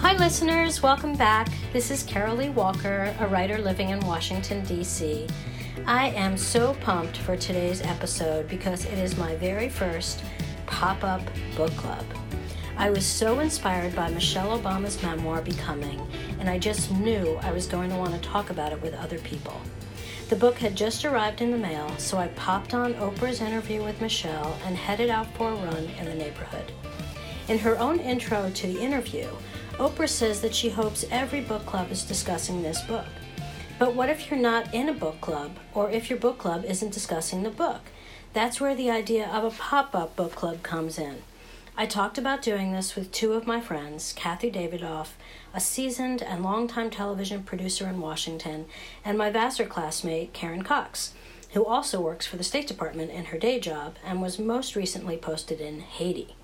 Hi, listeners. Welcome back. This is Carol Lee Walker, a writer living in Washington, D.C. I am so pumped for today's episode because it is my very first pop up book club. I was so inspired by Michelle Obama's memoir, Becoming, and I just knew I was going to want to talk about it with other people. The book had just arrived in the mail, so I popped on Oprah's interview with Michelle and headed out for a run in the neighborhood. In her own intro to the interview, Oprah says that she hopes every book club is discussing this book. But what if you're not in a book club, or if your book club isn't discussing the book? That's where the idea of a pop up book club comes in. I talked about doing this with two of my friends, Kathy Davidoff, a seasoned and longtime television producer in Washington, and my Vassar classmate, Karen Cox, who also works for the State Department in her day job and was most recently posted in Haiti.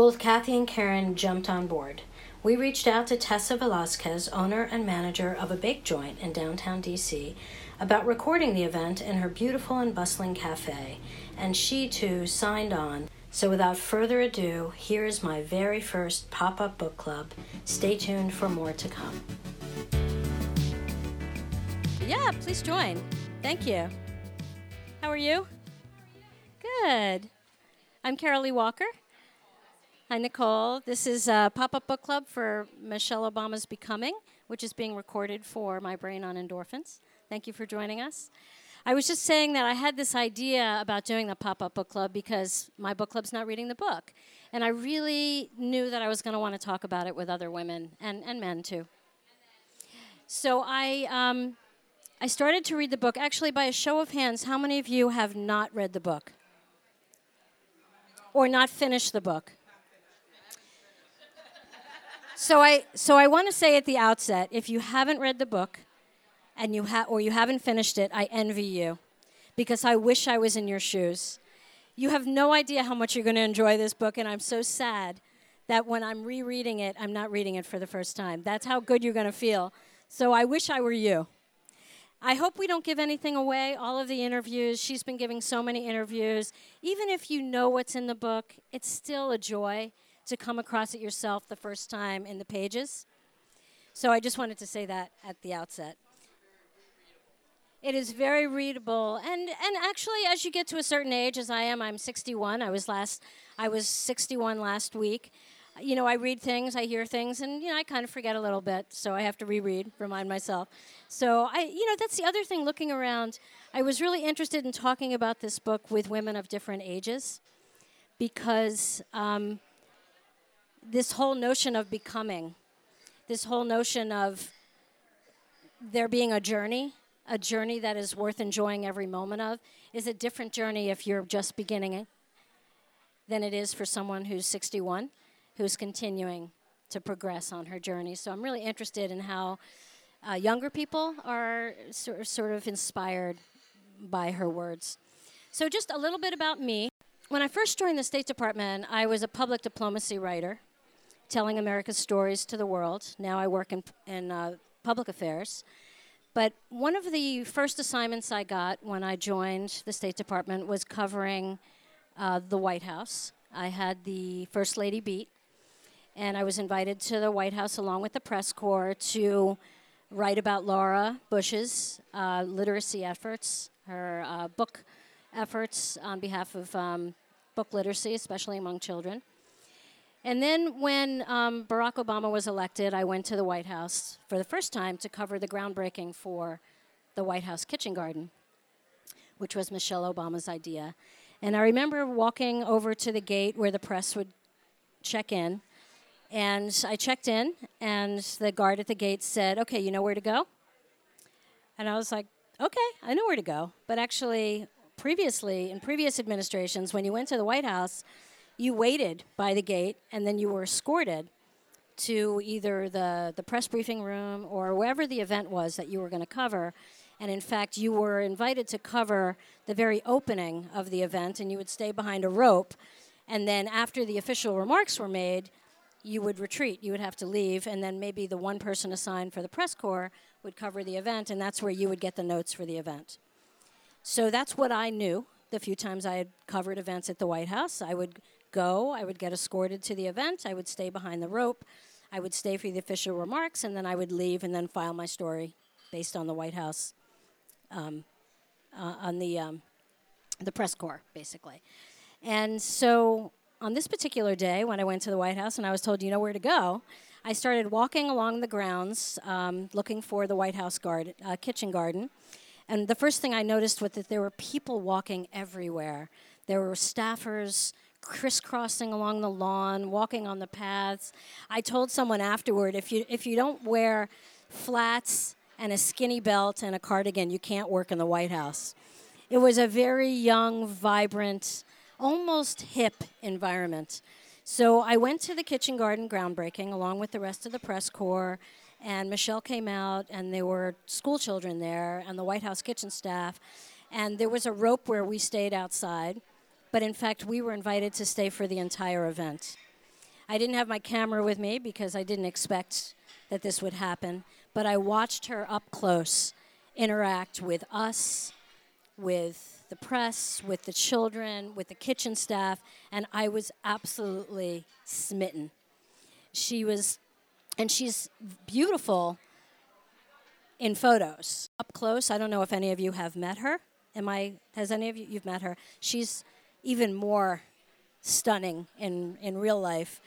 Both Kathy and Karen jumped on board. We reached out to Tessa Velasquez, owner and manager of A Baked Joint in downtown DC, about recording the event in her beautiful and bustling cafe, and she too signed on. So, without further ado, here is my very first pop up book club. Stay tuned for more to come. Yeah, please join. Thank you. How are you? Good. I'm Carol Lee Walker. Hi, Nicole. This is a pop up book club for Michelle Obama's Becoming, which is being recorded for My Brain on Endorphins. Thank you for joining us. I was just saying that I had this idea about doing the pop up book club because my book club's not reading the book. And I really knew that I was going to want to talk about it with other women and, and men too. So I, um, I started to read the book. Actually, by a show of hands, how many of you have not read the book? Or not finished the book? So I so I want to say at the outset, if you haven't read the book and you ha- or you haven't finished it, I envy you because I wish I was in your shoes. You have no idea how much you're going to enjoy this book and I'm so sad that when I'm rereading it, I'm not reading it for the first time. That's how good you're going to feel. So I wish I were you. I hope we don't give anything away. All of the interviews, she's been giving so many interviews. Even if you know what's in the book, it's still a joy to come across it yourself the first time in the pages. So I just wanted to say that at the outset. It is very readable, and and actually, as you get to a certain age, as I am, I'm 61. I was last, I was 61 last week. You know, I read things, I hear things, and you know, I kind of forget a little bit, so I have to reread, remind myself. So I, you know, that's the other thing. Looking around, I was really interested in talking about this book with women of different ages, because um, this whole notion of becoming, this whole notion of there being a journey, a journey that is worth enjoying every moment of, is a different journey if you're just beginning it than it is for someone who's 61, who's continuing to progress on her journey. So I'm really interested in how uh, younger people are sort sort of inspired by her words. So, just a little bit about me. When I first joined the State Department, I was a public diplomacy writer telling America's stories to the world. Now I work in, in uh, public affairs. But one of the first assignments I got when I joined the State Department was covering uh, the White House. I had the First Lady beat, and I was invited to the White House along with the press corps to write about Laura Bush's uh, literacy efforts, her uh, book efforts on behalf of um, book literacy, especially among children. And then when um, Barack Obama was elected, I went to the White House for the first time to cover the groundbreaking for the White House kitchen garden, which was Michelle Obama's idea. And I remember walking over to the gate where the press would check in. And I checked in, and the guard at the gate said, Okay, you know where to go? And I was like, Okay, I know where to go. But actually, previously, in previous administrations, when you went to the White House, you waited by the gate and then you were escorted to either the, the press briefing room or wherever the event was that you were going to cover. And in fact, you were invited to cover the very opening of the event, and you would stay behind a rope. And then, after the official remarks were made, you would retreat. You would have to leave, and then maybe the one person assigned for the press corps would cover the event, and that's where you would get the notes for the event. So that's what I knew the few times I had covered events at the White House. I would go, I would get escorted to the event, I would stay behind the rope. I would stay for the official remarks, and then I would leave and then file my story based on the White House, um, uh, on the um, the press corps, basically. And so on this particular day, when I went to the White House and I was told, you know where to go, I started walking along the grounds um, looking for the White House garden, uh, kitchen garden. And the first thing I noticed was that there were people walking everywhere. There were staffers crisscrossing along the lawn, walking on the paths. I told someone afterward, if you if you don't wear flats and a skinny belt and a cardigan, you can't work in the White House. It was a very young, vibrant, almost hip environment. So I went to the kitchen garden groundbreaking along with the rest of the press corps, and Michelle came out, and there were school children there, and the White House kitchen staff, and there was a rope where we stayed outside, but in fact, we were invited to stay for the entire event. I didn't have my camera with me because I didn't expect that this would happen, but I watched her up close interact with us, with the press, with the children, with the kitchen staff, and I was absolutely smitten. She was, and she's beautiful in photos. Up close, I don't know if any of you have met her. Am I, has any of you, you've met her? She's even more stunning in, in real life.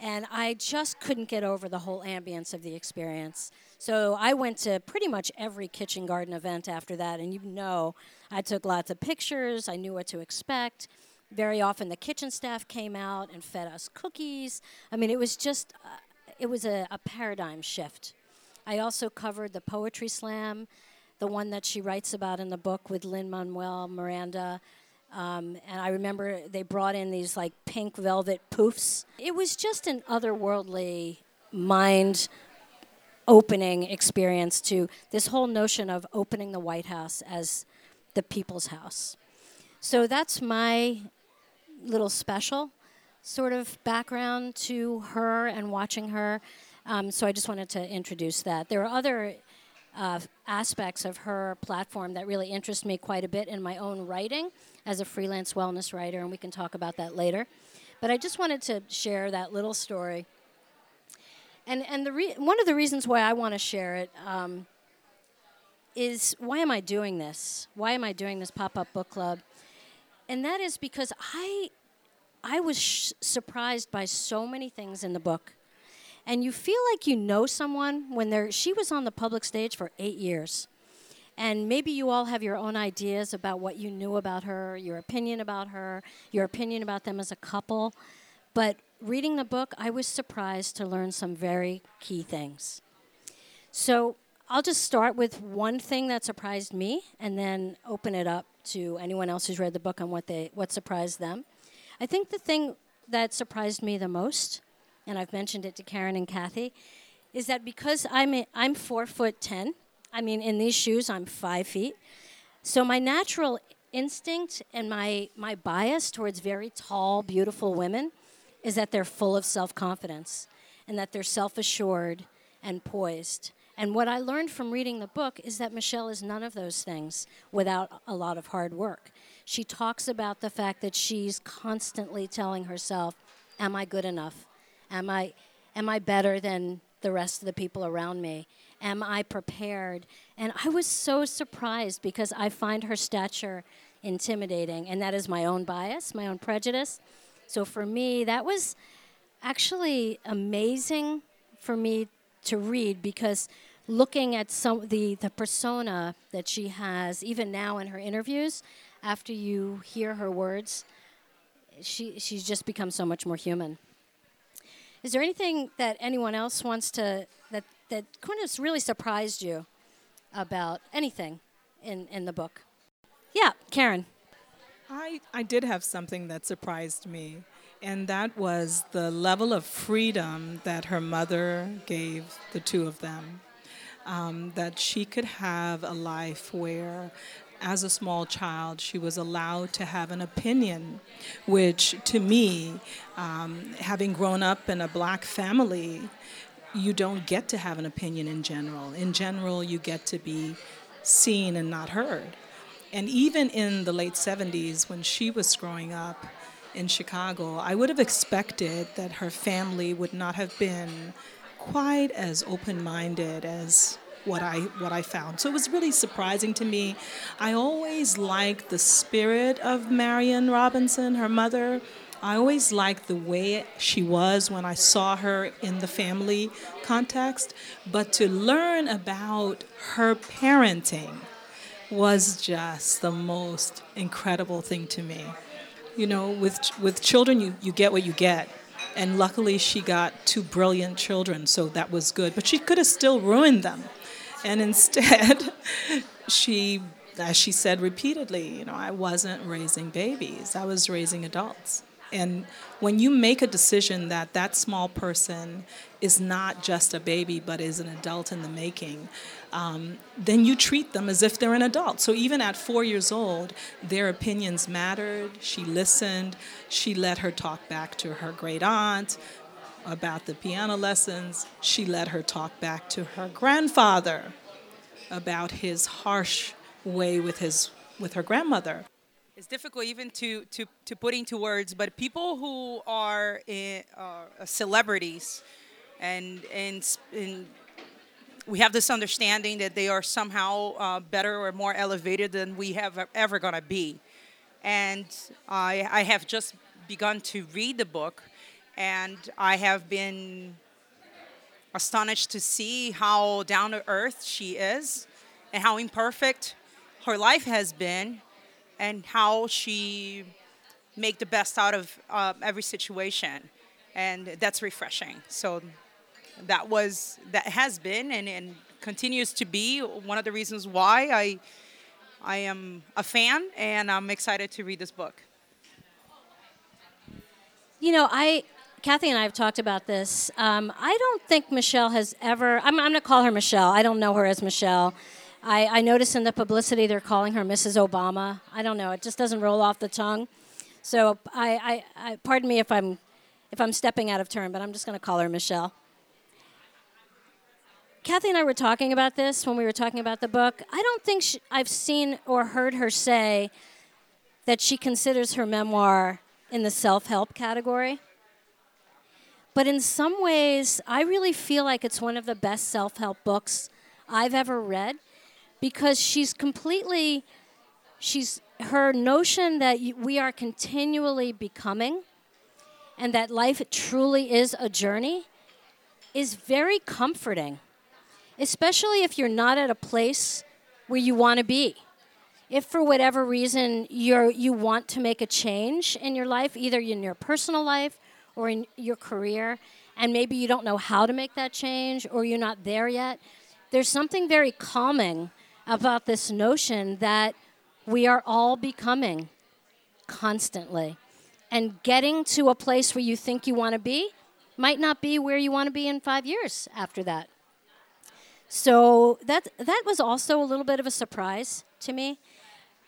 And I just couldn't get over the whole ambience of the experience. So I went to pretty much every kitchen garden event after that, and you know, I took lots of pictures, I knew what to expect. Very often the kitchen staff came out and fed us cookies. I mean, it was just, uh, it was a, a paradigm shift. I also covered the poetry slam, the one that she writes about in the book with Lin-Manuel Miranda. Um, and I remember they brought in these like pink velvet poofs. It was just an otherworldly, mind opening experience to this whole notion of opening the White House as the people's house. So that's my little special sort of background to her and watching her. Um, so I just wanted to introduce that. There are other uh, aspects of her platform that really interest me quite a bit in my own writing as a freelance wellness writer, and we can talk about that later. But I just wanted to share that little story. And, and the re- one of the reasons why I want to share it um, is why am I doing this? Why am I doing this pop up book club? And that is because I, I was sh- surprised by so many things in the book and you feel like you know someone when they're she was on the public stage for eight years. And maybe you all have your own ideas about what you knew about her your opinion about her your opinion about them as a couple. But reading the book i was surprised to learn some very key things. So i'll just start with one thing that surprised me and then open it up to anyone else who's read the book on what they what surprised them. I think the thing that surprised me the most and I've mentioned it to Karen and Kathy, is that because I'm a, I'm four foot ten, I mean in these shoes I'm five feet, so my natural instinct and my my bias towards very tall, beautiful women is that they're full of self confidence and that they're self assured and poised. And what I learned from reading the book is that Michelle is none of those things without a lot of hard work. She talks about the fact that she's constantly telling herself, Am I good enough? Am I, am I better than the rest of the people around me? Am I prepared? And I was so surprised because I find her stature intimidating, and that is my own bias, my own prejudice. So for me, that was actually amazing for me to read because looking at some the the persona that she has even now in her interviews after you hear her words she she's just become so much more human is there anything that anyone else wants to that that kind of really surprised you about anything in in the book? Yeah, Karen. I I did have something that surprised me, and that was the level of freedom that her mother gave the two of them. Um, that she could have a life where as a small child, she was allowed to have an opinion, which to me, um, having grown up in a black family, you don't get to have an opinion in general. In general, you get to be seen and not heard. And even in the late 70s, when she was growing up in Chicago, I would have expected that her family would not have been quite as open minded as what I what I found. So it was really surprising to me. I always liked the spirit of Marion Robinson, her mother. I always liked the way she was when I saw her in the family context, but to learn about her parenting was just the most incredible thing to me. You know, with with children you, you get what you get. And luckily she got two brilliant children, so that was good. But she could have still ruined them. And instead, she, as she said repeatedly, you know, I wasn't raising babies, I was raising adults. And when you make a decision that that small person is not just a baby but is an adult in the making, um, then you treat them as if they're an adult. So even at four years old, their opinions mattered. She listened. She let her talk back to her great aunt about the piano lessons. She let her talk back to her grandfather about his harsh way with his with her grandmother. It's difficult even to, to, to put into words, but people who are in, uh, celebrities and, and, and we have this understanding that they are somehow uh, better or more elevated than we have ever to be. And I, I have just begun to read the book and I have been astonished to see how down to earth she is and how imperfect her life has been and how she make the best out of uh, every situation. And that's refreshing. So that was that has been and, and continues to be one of the reasons why i i am a fan and i'm excited to read this book. You know i Kathy and I have talked about this. Um, I don't think Michelle has ever, I'm, I'm going to call her Michelle. I don't know her as Michelle. I, I notice in the publicity they're calling her Mrs. Obama. I don't know. It just doesn't roll off the tongue. So I, I, I pardon me if I'm, if I'm stepping out of turn, but I'm just going to call her Michelle. Kathy and I were talking about this when we were talking about the book. I don't think she, I've seen or heard her say that she considers her memoir in the self help category. But in some ways, I really feel like it's one of the best self help books I've ever read because she's completely, she's, her notion that we are continually becoming and that life truly is a journey is very comforting, especially if you're not at a place where you want to be. If for whatever reason you're, you want to make a change in your life, either in your personal life or in your career, and maybe you don't know how to make that change or you're not there yet, there's something very calming about this notion that we are all becoming constantly. And getting to a place where you think you want to be might not be where you want to be in five years after that. So that that was also a little bit of a surprise to me.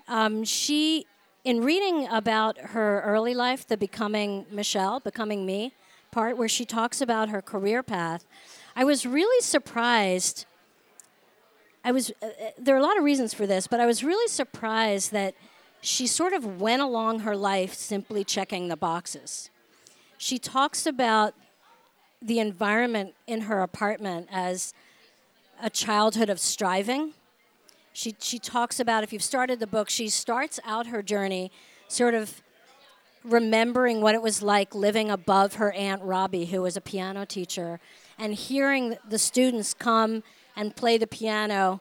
Um, she in reading about her early life, the becoming Michelle, becoming me part, where she talks about her career path, I was really surprised. I was uh, uh, there are a lot of reasons for this, but I was really surprised that she sort of went along her life simply checking the boxes. She talks about the environment in her apartment as a childhood of striving she, she talks about, if you've started the book, she starts out her journey sort of remembering what it was like living above her Aunt Robbie, who was a piano teacher, and hearing the students come and play the piano.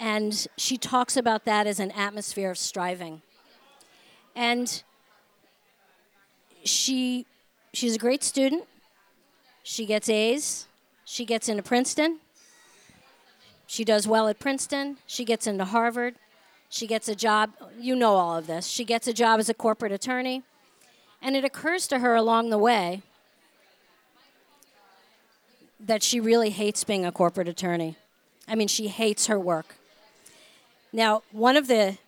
And she talks about that as an atmosphere of striving. And she, she's a great student. She gets A's. She gets into Princeton. She does well at Princeton. She gets into Harvard. She gets a job. You know all of this. She gets a job as a corporate attorney. And it occurs to her along the way that she really hates being a corporate attorney. I mean, she hates her work. Now, one of the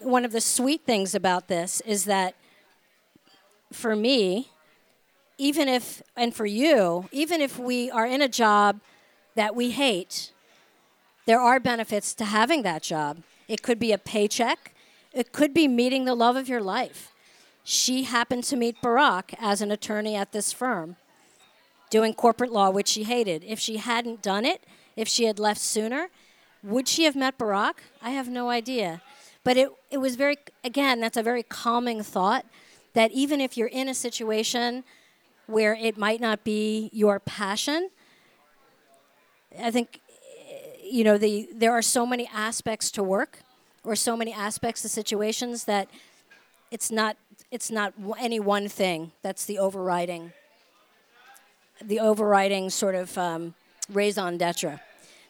one of the sweet things about this is that for me, even if and for you, even if we are in a job that we hate, there are benefits to having that job. It could be a paycheck, it could be meeting the love of your life. She happened to meet Barack as an attorney at this firm. doing corporate law, which she hated. If she hadn't done it, if she had left sooner, would she have met Barack? I have no idea. But it, it was very, again, that's a very calming thought that even if you're in a situation where it might not be your passion, I think, you know, the, there are so many aspects to work or so many aspects to situations that it's not, it's not any one thing that's the overriding, the overriding sort of um, raison d'etre.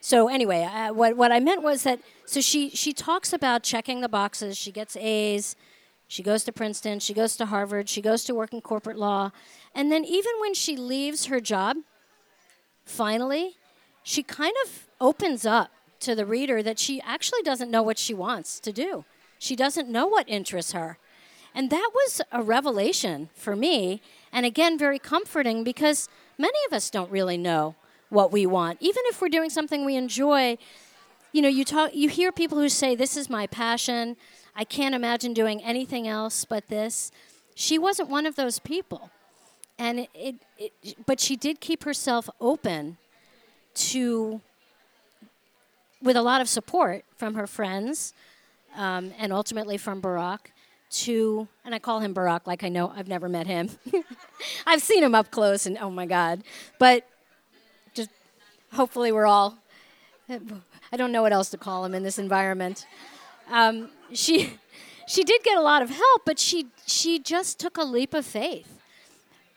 So anyway, uh, what what I meant was that so she she talks about checking the boxes. She gets A's. She goes to Princeton. She goes to Harvard. She goes to work in corporate law, and then even when she leaves her job, finally, she kind of opens up to the reader that she actually doesn't know what she wants to do. She doesn't know what interests her. And that was a revelation for me, and again, very comforting because many of us don't really know what we want. Even if we're doing something we enjoy, you know, you talk you hear people who say this is my passion. I can't imagine doing anything else but this. She wasn't one of those people. And it, it, it but she did keep herself open to with a lot of support from her friends um, and ultimately from Barack to, and I call him Barack like I know I've never met him. I've seen him up close and oh my God. But just hopefully we're all i don't know what else to call him in this environment um, she she did get a lot of help but she she just took a leap of faith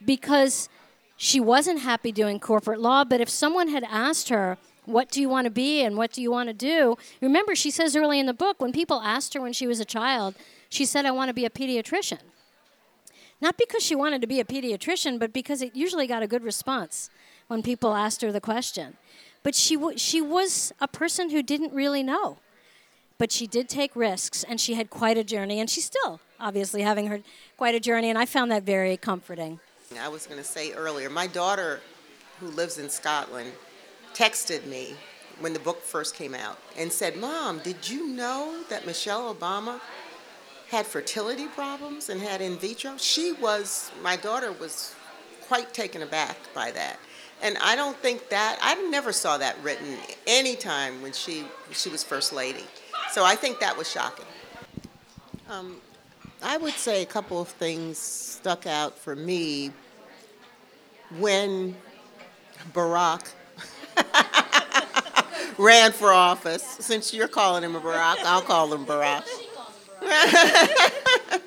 because she wasn't happy doing corporate law but if someone had asked her what do you want to be and what do you want to do remember she says early in the book when people asked her when she was a child she said i want to be a pediatrician not because she wanted to be a pediatrician but because it usually got a good response when people asked her the question. But she, w- she was a person who didn't really know. But she did take risks, and she had quite a journey, and she's still obviously having her quite a journey, and I found that very comforting. I was going to say earlier, my daughter, who lives in Scotland, texted me when the book first came out and said, Mom, did you know that Michelle Obama had fertility problems and had in vitro? She was, my daughter was quite taken aback by that. And I don't think that I never saw that written any time when she she was first lady. So I think that was shocking. Um, I would say a couple of things stuck out for me when Barack ran for office. Since you're calling him a Barack, I'll call him Barack.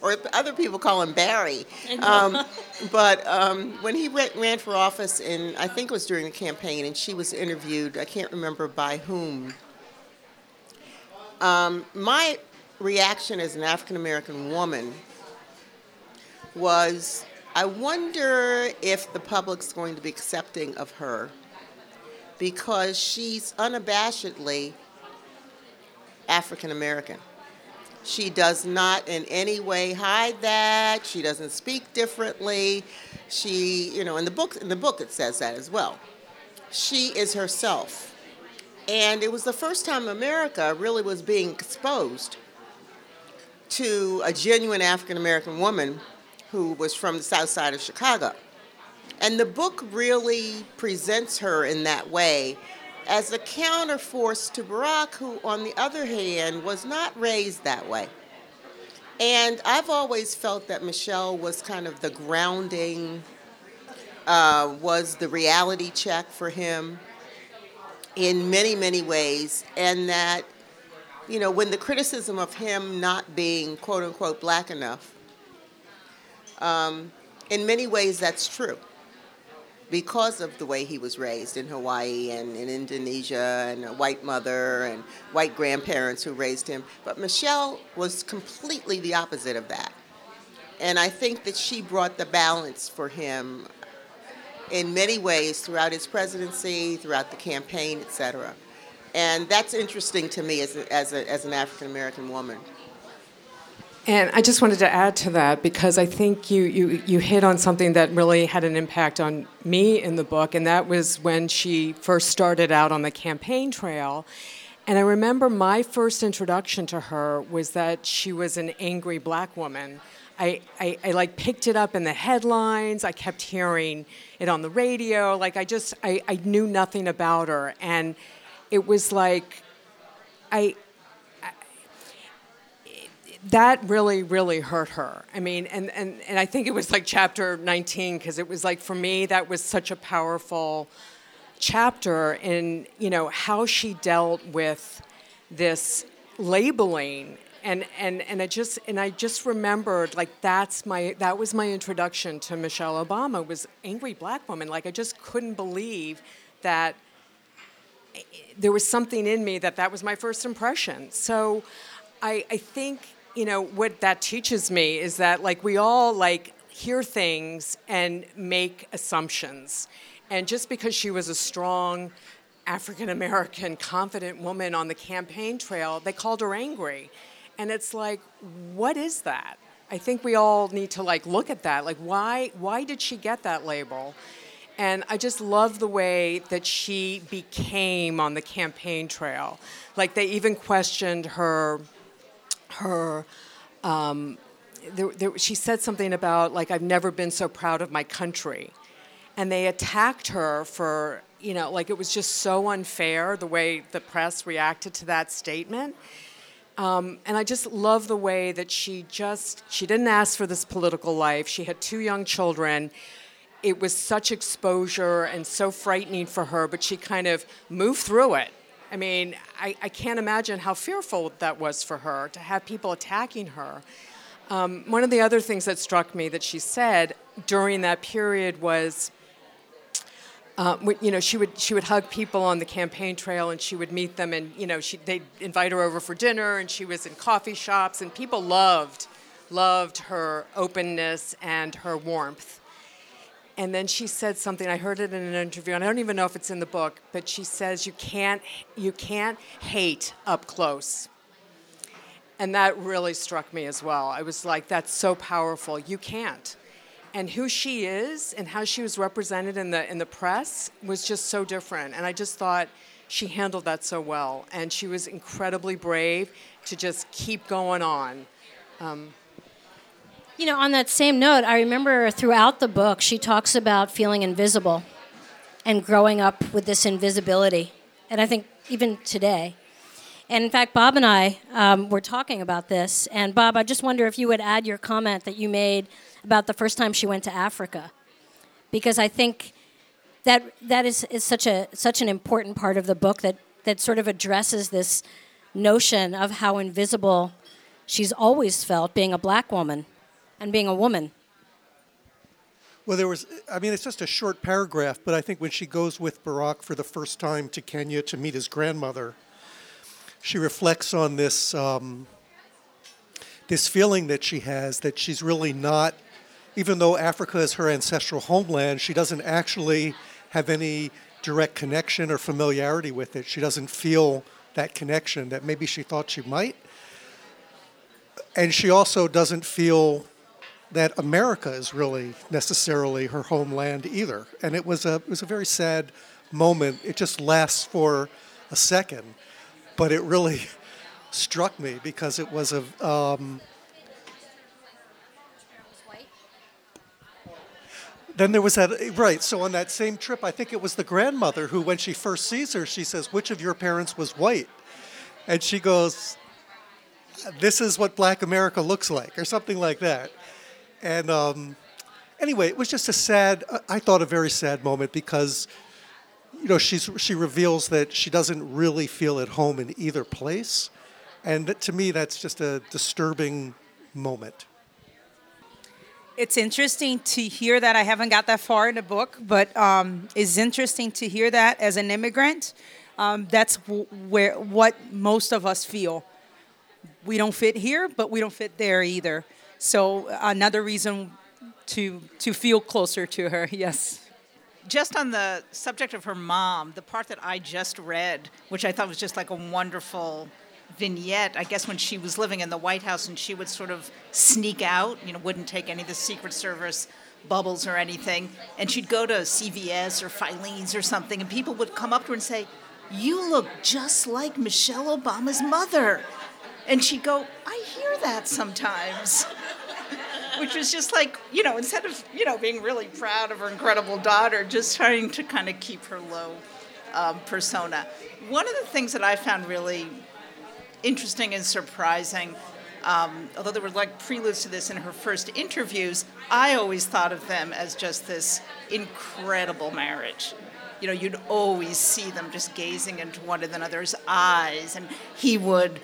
or other people call him Barry. Um, but um, when he ran for office, and I think it was during the campaign, and she was interviewed, I can't remember by whom. Um, my reaction as an African American woman was I wonder if the public's going to be accepting of her because she's unabashedly African American. She does not in any way hide that. She doesn't speak differently. She, you know, in the book in the book it says that as well. She is herself. And it was the first time America really was being exposed to a genuine African American woman who was from the south side of Chicago. And the book really presents her in that way as a counterforce to Barack, who, on the other hand, was not raised that way. And I've always felt that Michelle was kind of the grounding, uh, was the reality check for him in many, many ways. And that, you know, when the criticism of him not being quote unquote black enough, um, in many ways that's true because of the way he was raised in Hawaii and in Indonesia and a white mother and white grandparents who raised him. But Michelle was completely the opposite of that. And I think that she brought the balance for him in many ways throughout his presidency, throughout the campaign, et cetera. And that's interesting to me as, a, as, a, as an African American woman. And I just wanted to add to that because I think you, you, you hit on something that really had an impact on me in the book, and that was when she first started out on the campaign trail. And I remember my first introduction to her was that she was an angry black woman I, I, I like picked it up in the headlines. I kept hearing it on the radio. Like I just I, I knew nothing about her, and it was like I, I that really really hurt her. I mean, and and and I think it was like chapter 19 because it was like for me that was such a powerful chapter in you know how she dealt with this labeling and and and I just and I just remembered like that's my that was my introduction to Michelle Obama was angry black woman like I just couldn't believe that there was something in me that that was my first impression. So I I think you know what that teaches me is that like we all like hear things and make assumptions. And just because she was a strong African American confident woman on the campaign trail they called her angry. And it's like what is that? I think we all need to like look at that. Like why why did she get that label and i just love the way that she became on the campaign trail like they even questioned her her um, there, there, she said something about like i've never been so proud of my country and they attacked her for you know like it was just so unfair the way the press reacted to that statement um, and I just love the way that she just, she didn't ask for this political life. She had two young children. It was such exposure and so frightening for her, but she kind of moved through it. I mean, I, I can't imagine how fearful that was for her to have people attacking her. Um, one of the other things that struck me that she said during that period was uh, you know, she would she would hug people on the campaign trail, and she would meet them, and you know, she they'd invite her over for dinner, and she was in coffee shops, and people loved loved her openness and her warmth. And then she said something. I heard it in an interview, and I don't even know if it's in the book, but she says you can't you can't hate up close. And that really struck me as well. I was like, that's so powerful. You can't and who she is and how she was represented in the in the press was just so different and i just thought she handled that so well and she was incredibly brave to just keep going on um, you know on that same note i remember throughout the book she talks about feeling invisible and growing up with this invisibility and i think even today and in fact, Bob and I um, were talking about this. And Bob, I just wonder if you would add your comment that you made about the first time she went to Africa, because I think that that is, is such a such an important part of the book that that sort of addresses this notion of how invisible she's always felt being a black woman and being a woman. Well, there was, I mean, it's just a short paragraph, but I think when she goes with Barack for the first time to Kenya to meet his grandmother, she reflects on this um, this feeling that she has that she's really not even though Africa is her ancestral homeland, she doesn't actually have any direct connection or familiarity with it. She doesn't feel that connection that maybe she thought she might. And she also doesn't feel that America is really necessarily her homeland either. And it was a it was a very sad moment. It just lasts for a second, but it really struck me because it was a um, then there was that right so on that same trip i think it was the grandmother who when she first sees her she says which of your parents was white and she goes this is what black america looks like or something like that and um, anyway it was just a sad i thought a very sad moment because you know she's she reveals that she doesn't really feel at home in either place and to me that's just a disturbing moment it's interesting to hear that. I haven't got that far in the book, but um, it's interesting to hear that as an immigrant. Um, that's w- where what most of us feel. We don't fit here, but we don't fit there either. So another reason to to feel closer to her. Yes. Just on the subject of her mom, the part that I just read, which I thought was just like a wonderful vignette, I guess, when she was living in the White House and she would sort of sneak out, you know, wouldn't take any of the Secret Service bubbles or anything, and she'd go to CVS or Filene's or something, and people would come up to her and say, You look just like Michelle Obama's mother. And she'd go, I hear that sometimes. which was just like, you know, instead of, you know, being really proud of her incredible daughter, just trying to kind of keep her low um, persona. One of the things that I found really interesting and surprising, um, although there were like preludes to this in her first interviews, I always thought of them as just this incredible marriage. You know, you'd always see them just gazing into one another's eyes, and he would,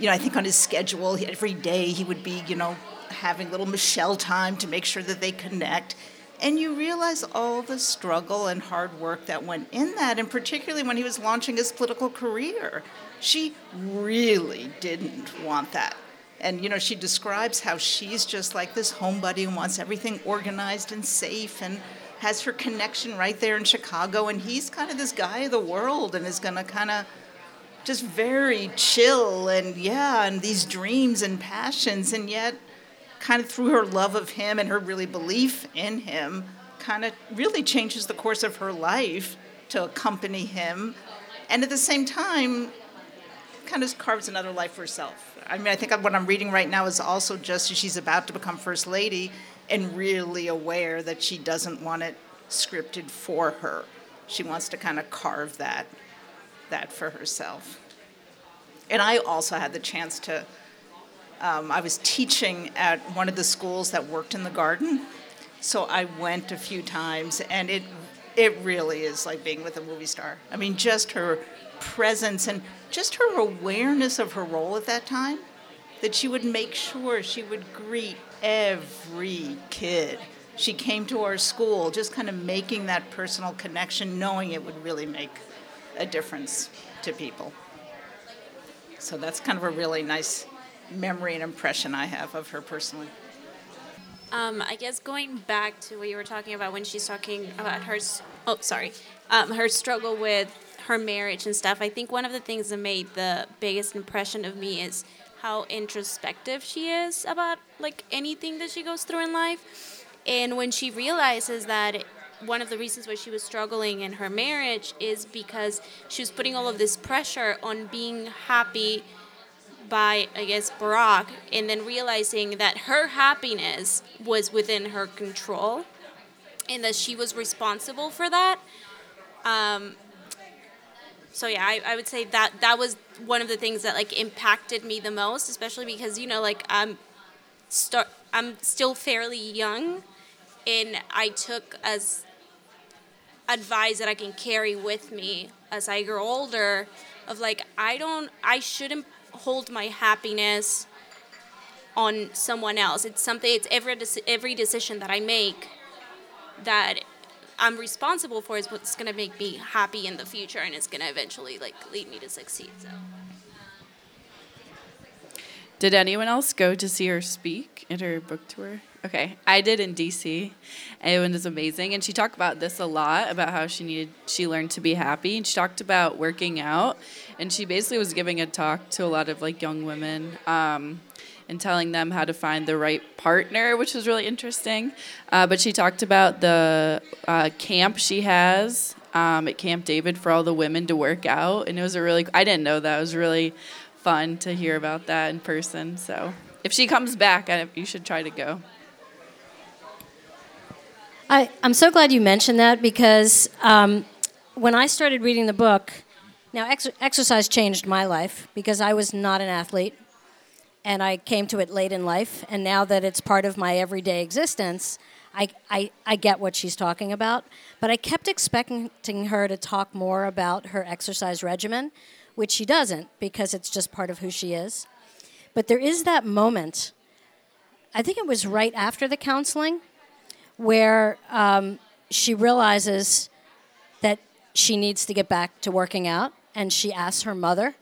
you know, I think on his schedule, every day he would be, you know, having little Michelle time to make sure that they connect. And you realize all the struggle and hard work that went in that, and particularly when he was launching his political career. She really didn't want that. And you know, she describes how she's just like this homebody who wants everything organized and safe and has her connection right there in Chicago. And he's kind of this guy of the world and is going to kind of just very chill and yeah, and these dreams and passions. And yet, kind of through her love of him and her really belief in him, kind of really changes the course of her life to accompany him. And at the same time, kind of carves another life for herself. I mean, I think what I'm reading right now is also just as she's about to become first lady and really aware that she doesn't want it scripted for her. She wants to kind of carve that that for herself. And I also had the chance to um, I was teaching at one of the schools that worked in the garden, so I went a few times, and it it really is like being with a movie star. I mean, just her presence and just her awareness of her role at that time, that she would make sure she would greet every kid. She came to our school, just kind of making that personal connection, knowing it would really make a difference to people. So that's kind of a really nice memory and impression I have of her personally. Um, I guess going back to what you were talking about when she's talking about her, oh sorry, um, her struggle with her marriage and stuff. I think one of the things that made the biggest impression of me is how introspective she is about like anything that she goes through in life, and when she realizes that one of the reasons why she was struggling in her marriage is because she was putting all of this pressure on being happy by, I guess, Barack, and then realizing that her happiness was within her control and that she was responsible for that. Um, so yeah, I, I would say that that was one of the things that like impacted me the most, especially because you know like I'm start I'm still fairly young, and I took as advice that I can carry with me as I grow older of like I don't I shouldn't hold my happiness on someone else. It's something. It's every every decision that I make that I'm responsible for is what's going to make me happy in the future, and it's going to eventually like lead me to succeed. So. Did anyone else go to see her speak at her book tour? Okay, I did in DC. It was amazing, and she talked about this a lot about how she needed, she learned to be happy, and she talked about working out, and she basically was giving a talk to a lot of like young women, um, and telling them how to find the right partner, which was really interesting. Uh, but she talked about the uh, camp she has um, at Camp David for all the women to work out, and it was a really, I didn't know that it was really fun to hear about that in person. So if she comes back, I, you should try to go. I, I'm so glad you mentioned that because um, when I started reading the book, now ex- exercise changed my life because I was not an athlete and I came to it late in life. And now that it's part of my everyday existence, I, I, I get what she's talking about. But I kept expecting her to talk more about her exercise regimen, which she doesn't because it's just part of who she is. But there is that moment, I think it was right after the counseling, where um, she realizes that she needs to get back to working out, and she asks her mother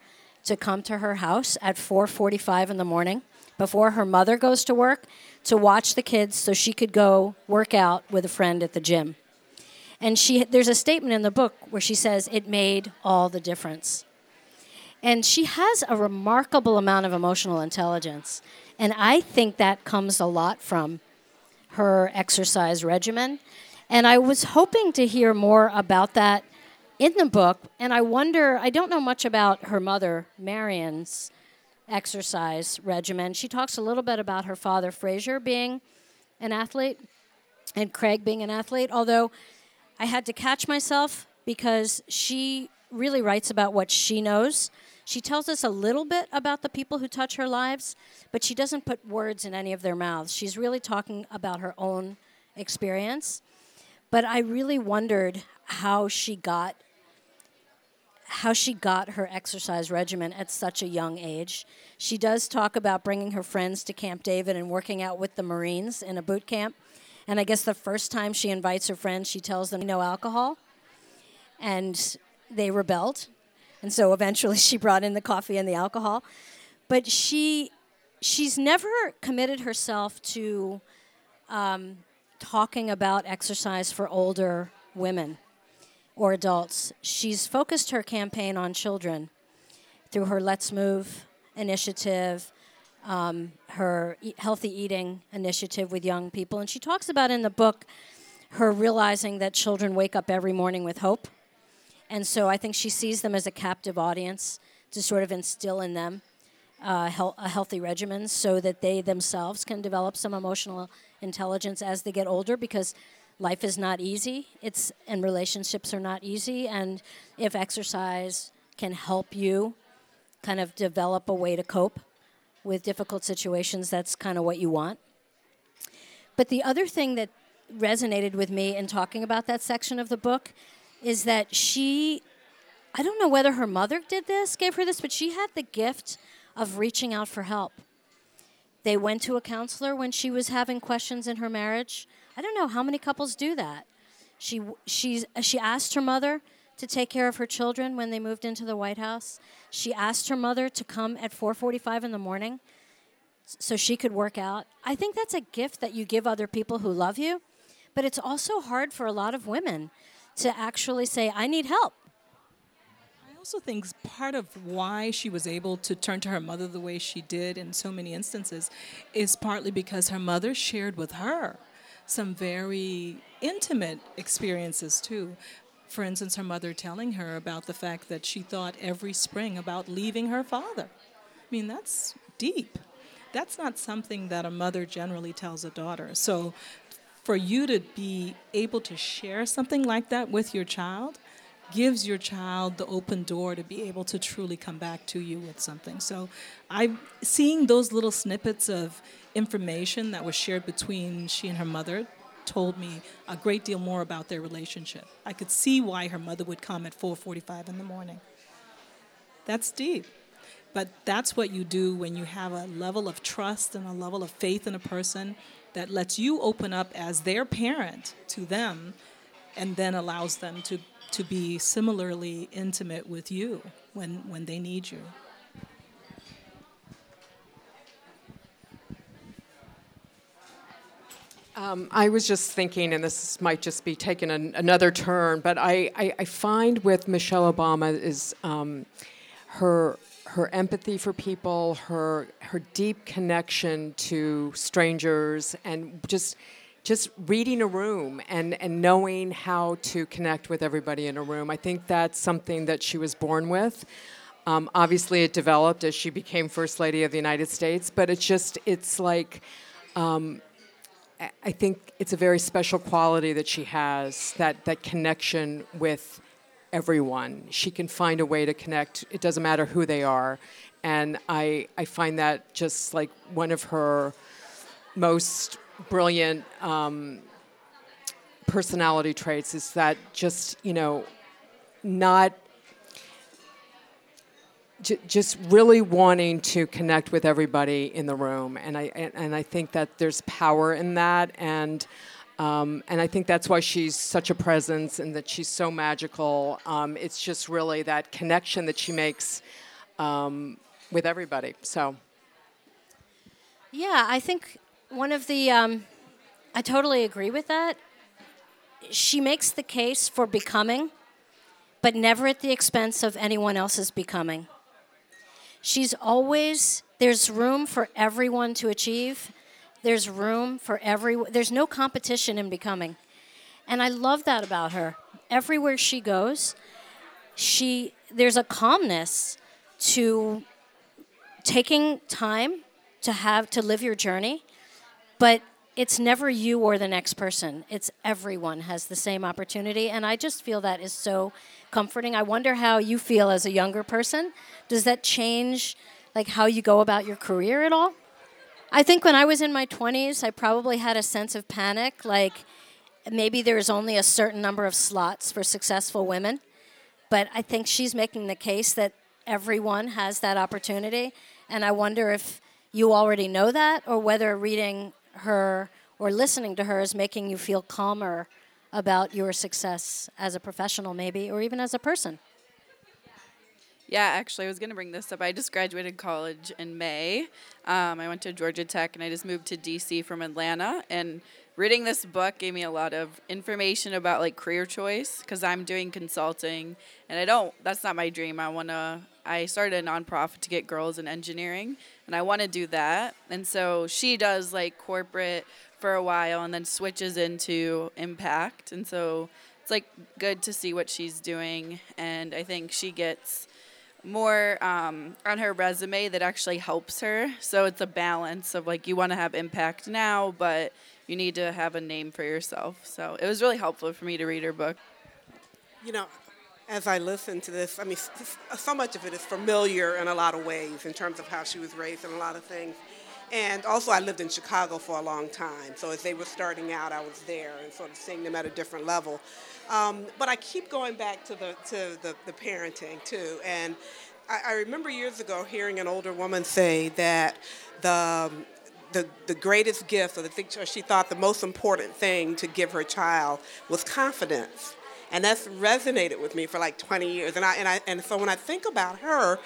to come to her house at 4:45 in the morning before her mother goes to work to watch the kids so she could go work out with a friend at the gym. And she there's a statement in the book where she says it made all the difference. And she has a remarkable amount of emotional intelligence. And I think that comes a lot from her exercise regimen. And I was hoping to hear more about that in the book. And I wonder, I don't know much about her mother, Marion's exercise regimen. She talks a little bit about her father, Fraser, being an athlete and Craig being an athlete, although I had to catch myself because she really writes about what she knows. She tells us a little bit about the people who touch her lives, but she doesn't put words in any of their mouths. She's really talking about her own experience. But I really wondered how she got how she got her exercise regimen at such a young age. She does talk about bringing her friends to Camp David and working out with the Marines in a boot camp. And I guess the first time she invites her friends, she tells them no alcohol. And they rebelled. And so eventually she brought in the coffee and the alcohol. But she she's never committed herself to um, talking about exercise for older women or adults. She's focused her campaign on children through her Let's Move initiative, um, her e- healthy eating initiative with young people. And she talks about in the book her realizing that children wake up every morning with hope. And so I think she sees them as a captive audience to sort of instill in them uh, hel- a healthy regimen so that they themselves can develop some emotional intelligence as they get older because life is not easy. It's and relationships are not easy. And if exercise can help you kind of develop a way to cope with difficult situations, that's kind of what you want. But the other thing that resonated with me in talking about that section of the book is that she I don't know whether her mother did this, gave her this, but she had the gift of reaching out for help. They went to a counselor when she was having questions in her marriage. I don't know how many couples do that. She she's she asked her mother to take care of her children when they moved into the White House. She asked her mother to come at 4:45 in the morning so she could work out. I think that's a gift that you give other people who love you, but it's also hard for a lot of women to actually say I need help. I also think part of why she was able to turn to her mother the way she did in so many instances is partly because her mother shared with her some very intimate experiences too. For instance, her mother telling her about the fact that she thought every spring about leaving her father. I mean, that's deep. That's not something that a mother generally tells a daughter. So, for you to be able to share something like that with your child gives your child the open door to be able to truly come back to you with something. So I seeing those little snippets of information that was shared between she and her mother told me a great deal more about their relationship. I could see why her mother would come at 4:45 in the morning. That's deep. But that's what you do when you have a level of trust and a level of faith in a person that lets you open up as their parent to them and then allows them to to be similarly intimate with you when, when they need you. Um, I was just thinking, and this might just be taking an, another turn, but I, I, I, find with Michelle Obama is um, her her empathy for people, her her deep connection to strangers, and just just reading a room and, and knowing how to connect with everybody in a room. I think that's something that she was born with. Um, obviously, it developed as she became First Lady of the United States, but it's just, it's like, um, I think it's a very special quality that she has that, that connection with everyone. She can find a way to connect, it doesn't matter who they are. And I, I find that just like one of her most brilliant um, personality traits is that just you know not j- just really wanting to connect with everybody in the room and I and, and I think that there's power in that and um, and I think that's why she's such a presence and that she's so magical. Um, it's just really that connection that she makes um, with everybody. So, yeah, I think one of the, um, I totally agree with that. She makes the case for becoming, but never at the expense of anyone else's becoming. She's always, there's room for everyone to achieve. There's room for every, there's no competition in becoming. And I love that about her. Everywhere she goes, she, there's a calmness to taking time to have, to live your journey but it's never you or the next person. It's everyone has the same opportunity. And I just feel that is so comforting. I wonder how you feel as a younger person. Does that change like how you go about your career at all? I think when I was in my 20s, I probably had a sense of panic like maybe there's only a certain number of slots for successful women. But I think she's making the case that everyone has that opportunity. And I wonder if you already know that or whether reading her or listening to her is making you feel calmer about your success as a professional, maybe, or even as a person. Yeah, actually, I was going to bring this up. I just graduated college in May. Um, I went to Georgia Tech and I just moved to DC from Atlanta. And reading this book gave me a lot of information about like career choice because I'm doing consulting and I don't, that's not my dream. I want to, I started a nonprofit to get girls in engineering and I want to do that. And so she does like corporate for a while and then switches into impact. And so it's like good to see what she's doing. And I think she gets more um, on her resume that actually helps her. So it's a balance of like you want to have impact now, but you need to have a name for yourself. So it was really helpful for me to read her book. You know, as I listen to this, I mean, so much of it is familiar in a lot of ways in terms of how she was raised and a lot of things. And also, I lived in Chicago for a long time. So as they were starting out, I was there and sort of seeing them at a different level. Um, but I keep going back to the to the, the parenting too. And I, I, remember years ago hearing an older woman say that the the, the greatest gift, or the thing, or she thought the most important thing to give her child was confidence. And that's resonated with me for like 20 years. And I and I and so when I think about her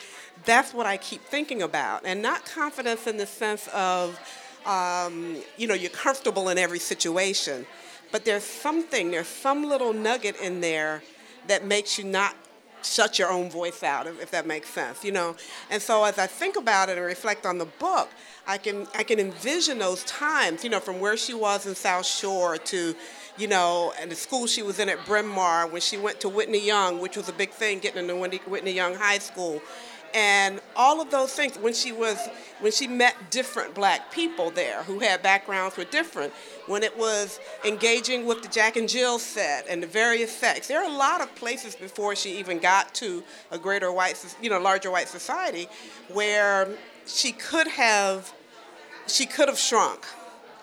that's what I keep thinking about. And not confidence in the sense of um, you know you're comfortable in every situation but there's something there's some little nugget in there that makes you not shut your own voice out if, that makes sense you know? And so as I think about it and reflect on the book I can I can envision those times you know from where she was in South Shore to you know, and the school she was in at Bryn Mawr, when she went to Whitney Young, which was a big thing, getting into Whitney Young High School, and all of those things. When she was, when she met different black people there who had backgrounds were different. When it was engaging with the Jack and Jill set and the various sects, there are a lot of places before she even got to a greater white, you know, larger white society, where she could have, she could have shrunk.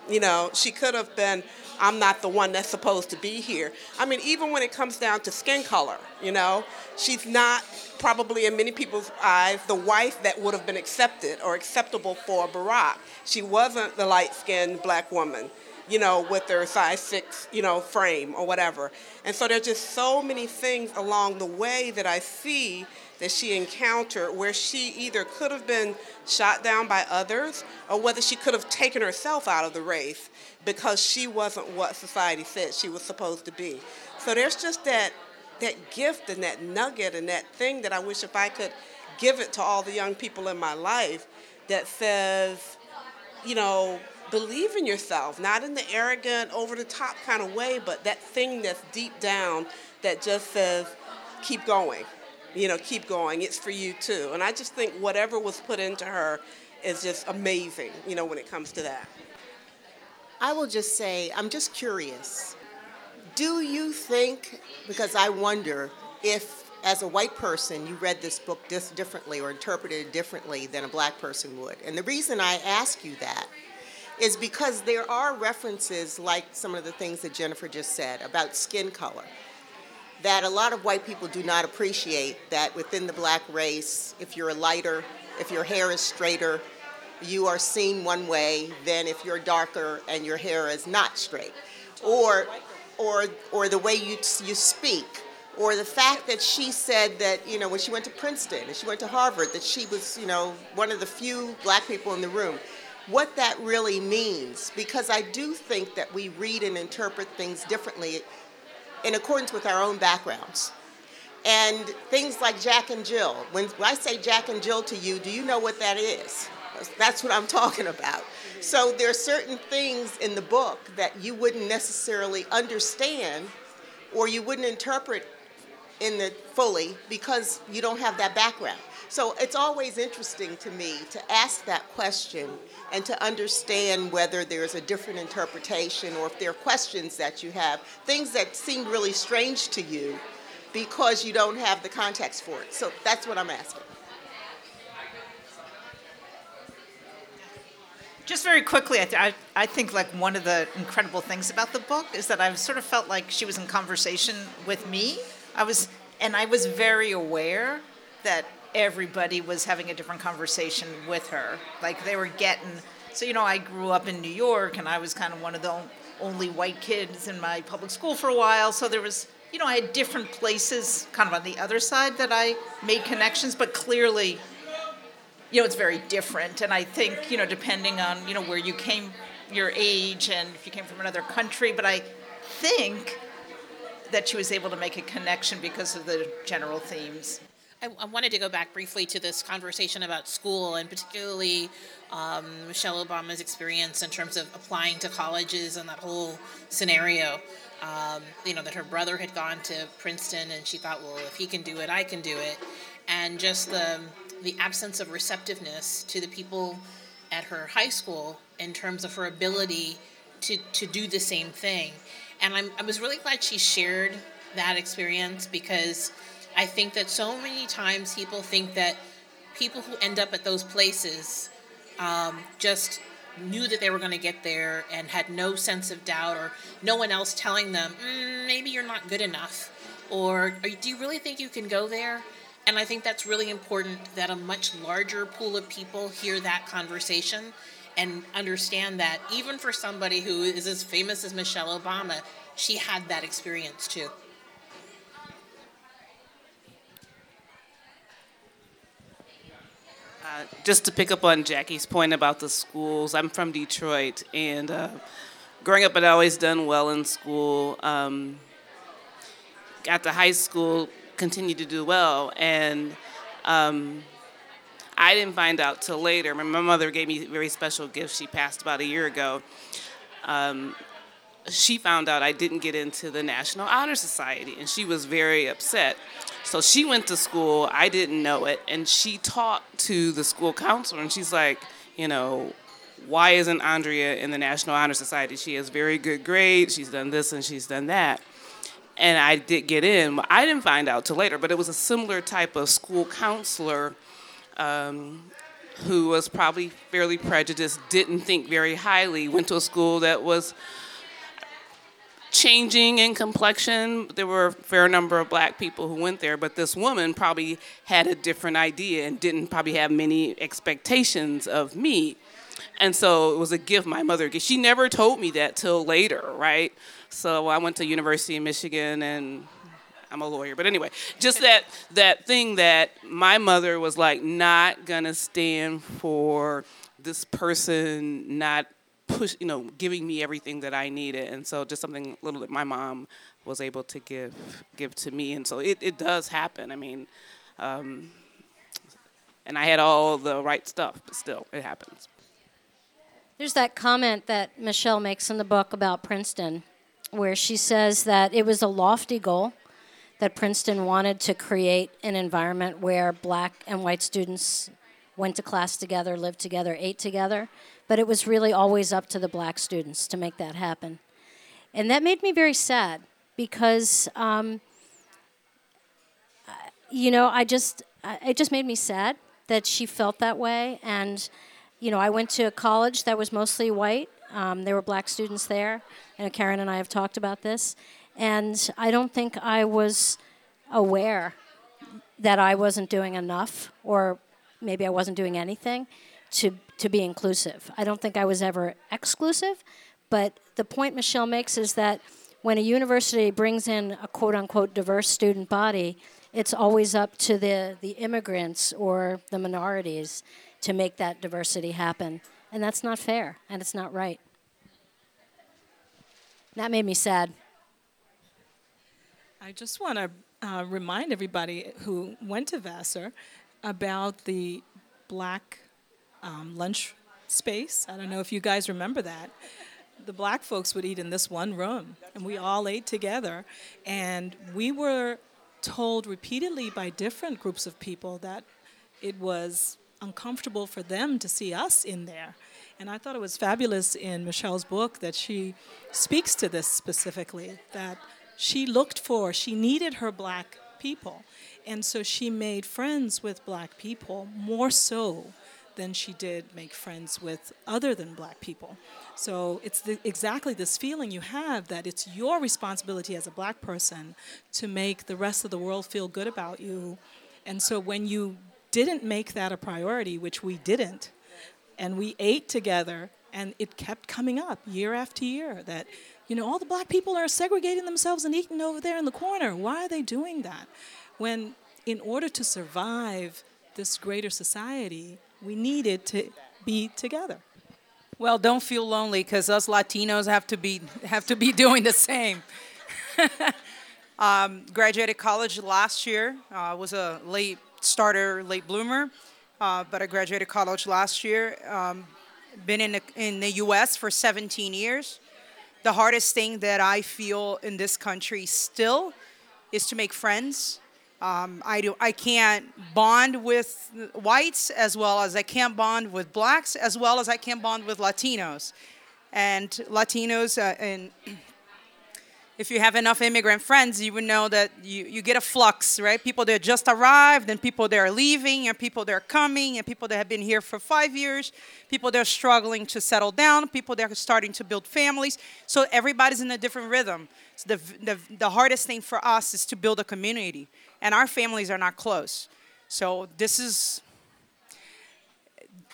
You know, she could have been I'm not the one that's supposed to be here. I mean, even when it comes down to skin color, you know, she's not probably in many people's eyes the wife that would have been accepted or acceptable for Barack. She wasn't the light skinned black woman, you know, with her size six, you know, frame or whatever. And so there's just so many things along the way that I see that she encountered where she either could have been shot down by others or whether she could have taken herself out of the race because she wasn't what society said she was supposed to be. So there's just that that gift and that nugget and that thing that I wish if I could give it to all the young people in my life that says, you know, believe in yourself, not in the arrogant, over the top kind of way, but that thing that's deep down that just says, keep going. You know, keep going. It's for you too. And I just think whatever was put into her is just amazing, you know, when it comes to that. I will just say, I'm just curious. Do you think, because I wonder if as a white person you read this book this differently or interpreted it differently than a black person would? And the reason I ask you that is because there are references, like some of the things that Jennifer just said about skin color, that a lot of white people do not appreciate that within the black race, if you're a lighter, if your hair is straighter, you are seen one way than if you're darker and your hair is not straight. Or, or, or the way you, you speak. Or the fact that she said that, you know, when she went to Princeton and she went to Harvard, that she was, you know, one of the few black people in the room. What that really means, because I do think that we read and interpret things differently in accordance with our own backgrounds. And things like Jack and Jill. When I say Jack and Jill to you, do you know what that is? That's what I'm talking about. So there are certain things in the book that you wouldn't necessarily understand or you wouldn't interpret in the fully because you don't have that background. So it's always interesting to me to ask that question and to understand whether there's a different interpretation or if there are questions that you have, things that seem really strange to you because you don't have the context for it. So that's what I'm asking. Just very quickly, I, th- I, I think like one of the incredible things about the book is that I've sort of felt like she was in conversation with me. I was, and I was very aware that everybody was having a different conversation with her. Like they were getting, so you know, I grew up in New York and I was kind of one of the only white kids in my public school for a while. So there was, you know, I had different places kind of on the other side that I made connections, but clearly you know, it's very different. And I think, you know, depending on, you know, where you came, your age, and if you came from another country, but I think that she was able to make a connection because of the general themes. I, I wanted to go back briefly to this conversation about school and particularly um, Michelle Obama's experience in terms of applying to colleges and that whole scenario. Um, you know, that her brother had gone to Princeton and she thought, well, if he can do it, I can do it. And just the the absence of receptiveness to the people at her high school in terms of her ability to, to do the same thing. And I'm, I was really glad she shared that experience because I think that so many times people think that people who end up at those places um, just knew that they were going to get there and had no sense of doubt or no one else telling them, mm, maybe you're not good enough. Or do you really think you can go there? And I think that's really important that a much larger pool of people hear that conversation and understand that even for somebody who is as famous as Michelle Obama, she had that experience too. Uh, just to pick up on Jackie's point about the schools, I'm from Detroit, and uh, growing up, I'd always done well in school. Um, got to high school, continue to do well. And um, I didn't find out till later. My mother gave me a very special gift. She passed about a year ago. Um, she found out I didn't get into the National Honor Society, and she was very upset. So she went to school. I didn't know it, and she talked to the school counselor, and she's like, you know, why isn't Andrea in the National Honor Society? She has very good grades. She's done this and she's done that and I did get in. I didn't find out till later, but it was a similar type of school counselor um, who was probably fairly prejudiced, didn't think very highly, went to a school that was changing in complexion. There were a fair number of black people who went there, but this woman probably had a different idea and didn't probably have many expectations of me. And so it was a gift my mother gave. She never told me that till later, right? So I went to University of Michigan and I'm a lawyer. But anyway, just that that thing that my mother was like not gonna stand for this person not push, you know, giving me everything that I needed. And so just something little that my mom was able to give give to me. And so it, it does happen. I mean, um, and I had all the right stuff, but still, it happens. There's that comment that Michelle makes in the book about Princeton, where she says that it was a lofty goal that Princeton wanted to create an environment where black and white students went to class together, lived together, ate together, but it was really always up to the black students to make that happen. And that made me very sad because, um, you know, I just, it just made me sad that she felt that way. And you know, I went to a college that was mostly white. Um, there were black students there. and Karen and I have talked about this. And I don't think I was aware that I wasn't doing enough, or maybe I wasn't doing anything to, to be inclusive. I don't think I was ever exclusive. But the point Michelle makes is that when a university brings in a quote unquote diverse student body, it's always up to the, the immigrants or the minorities to make that diversity happen. And that's not fair, and it's not right. That made me sad. I just want to uh, remind everybody who went to Vassar about the black um, lunch space. I don't know if you guys remember that. The black folks would eat in this one room, and we all ate together. And we were told repeatedly by different groups of people that it was uncomfortable for them to see us in there. And I thought it was fabulous in Michelle's book that she speaks to this specifically that she looked for, she needed her black people. And so she made friends with black people more so than she did make friends with other than black people. So it's the, exactly this feeling you have that it's your responsibility as a black person to make the rest of the world feel good about you. And so when you didn't make that a priority, which we didn't, and we ate together, and it kept coming up year after year that, you know, all the black people are segregating themselves and eating over there in the corner. Why are they doing that? When, in order to survive this greater society, we needed to be together. Well, don't feel lonely because us Latinos have to be have to be doing the same. um, graduated college last year. I uh, was a late starter, late bloomer, uh, but I graduated college last year. Um, been in the, in the U.S. for 17 years. The hardest thing that I feel in this country still is to make friends. Um, I do. I can't bond with whites as well as I can't bond with blacks as well as I can't bond with Latinos, and Latinos uh, and if you have enough immigrant friends, you would know that you, you get a flux, right? People that just arrived, and people that are leaving, and people that are coming, and people that have been here for five years, people that are struggling to settle down, people that are starting to build families. So everybody's in a different rhythm. So the, the, the hardest thing for us is to build a community, and our families are not close. So this is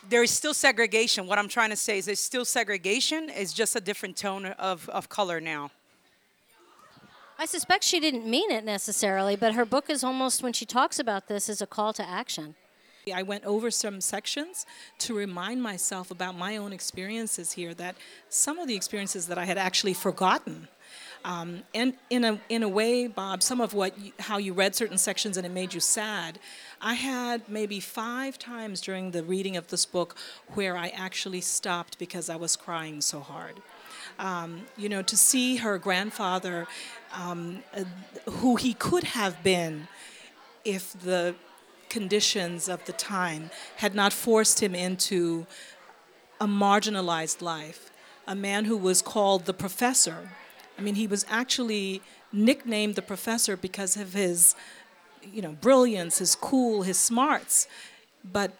there is still segregation. What I'm trying to say is there's still segregation. It's just a different tone of, of color now. I suspect she didn't mean it necessarily, but her book is almost, when she talks about this, is a call to action. I went over some sections to remind myself about my own experiences here, that some of the experiences that I had actually forgotten. Um, and in a, in a way, Bob, some of what you, how you read certain sections and it made you sad. I had maybe five times during the reading of this book where I actually stopped because I was crying so hard. Um, you know, to see her grandfather um, uh, who he could have been if the conditions of the time had not forced him into a marginalized life. A man who was called the professor. I mean, he was actually nicknamed the professor because of his, you know, brilliance, his cool, his smarts. But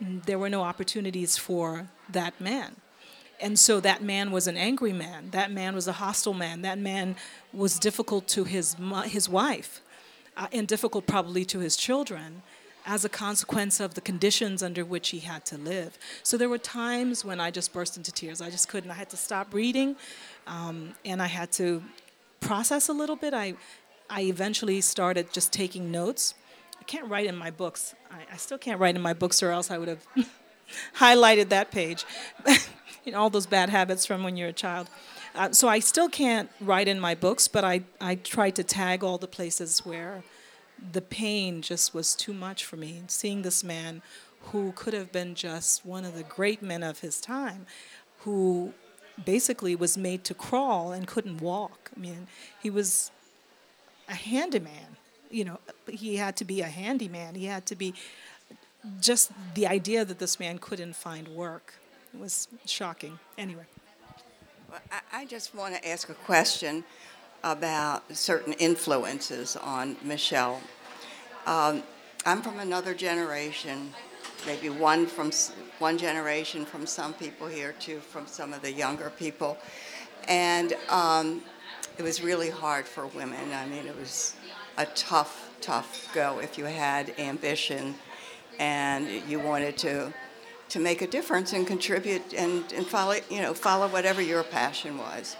there were no opportunities for that man. And so that man was an angry man. That man was a hostile man. That man was difficult to his, his wife uh, and difficult probably to his children as a consequence of the conditions under which he had to live. So there were times when I just burst into tears. I just couldn't. I had to stop reading um, and I had to process a little bit. I, I eventually started just taking notes. I can't write in my books. I, I still can't write in my books, or else I would have highlighted that page. you know, all those bad habits from when you're a child. Uh, so I still can't write in my books, but I, I try to tag all the places where the pain just was too much for me. Seeing this man who could have been just one of the great men of his time, who basically was made to crawl and couldn't walk. I mean, he was a handyman. You know, he had to be a handyman. He had to be just the idea that this man couldn't find work it was shocking. Anyway. Well, I, I just want to ask a question about certain influences on Michelle. Um, I'm from another generation, maybe one from one generation from some people here, two from some of the younger people, and um, it was really hard for women. I mean, it was a tough, tough go if you had ambition and you wanted to to make a difference and contribute and, and follow, you know, follow whatever your passion was.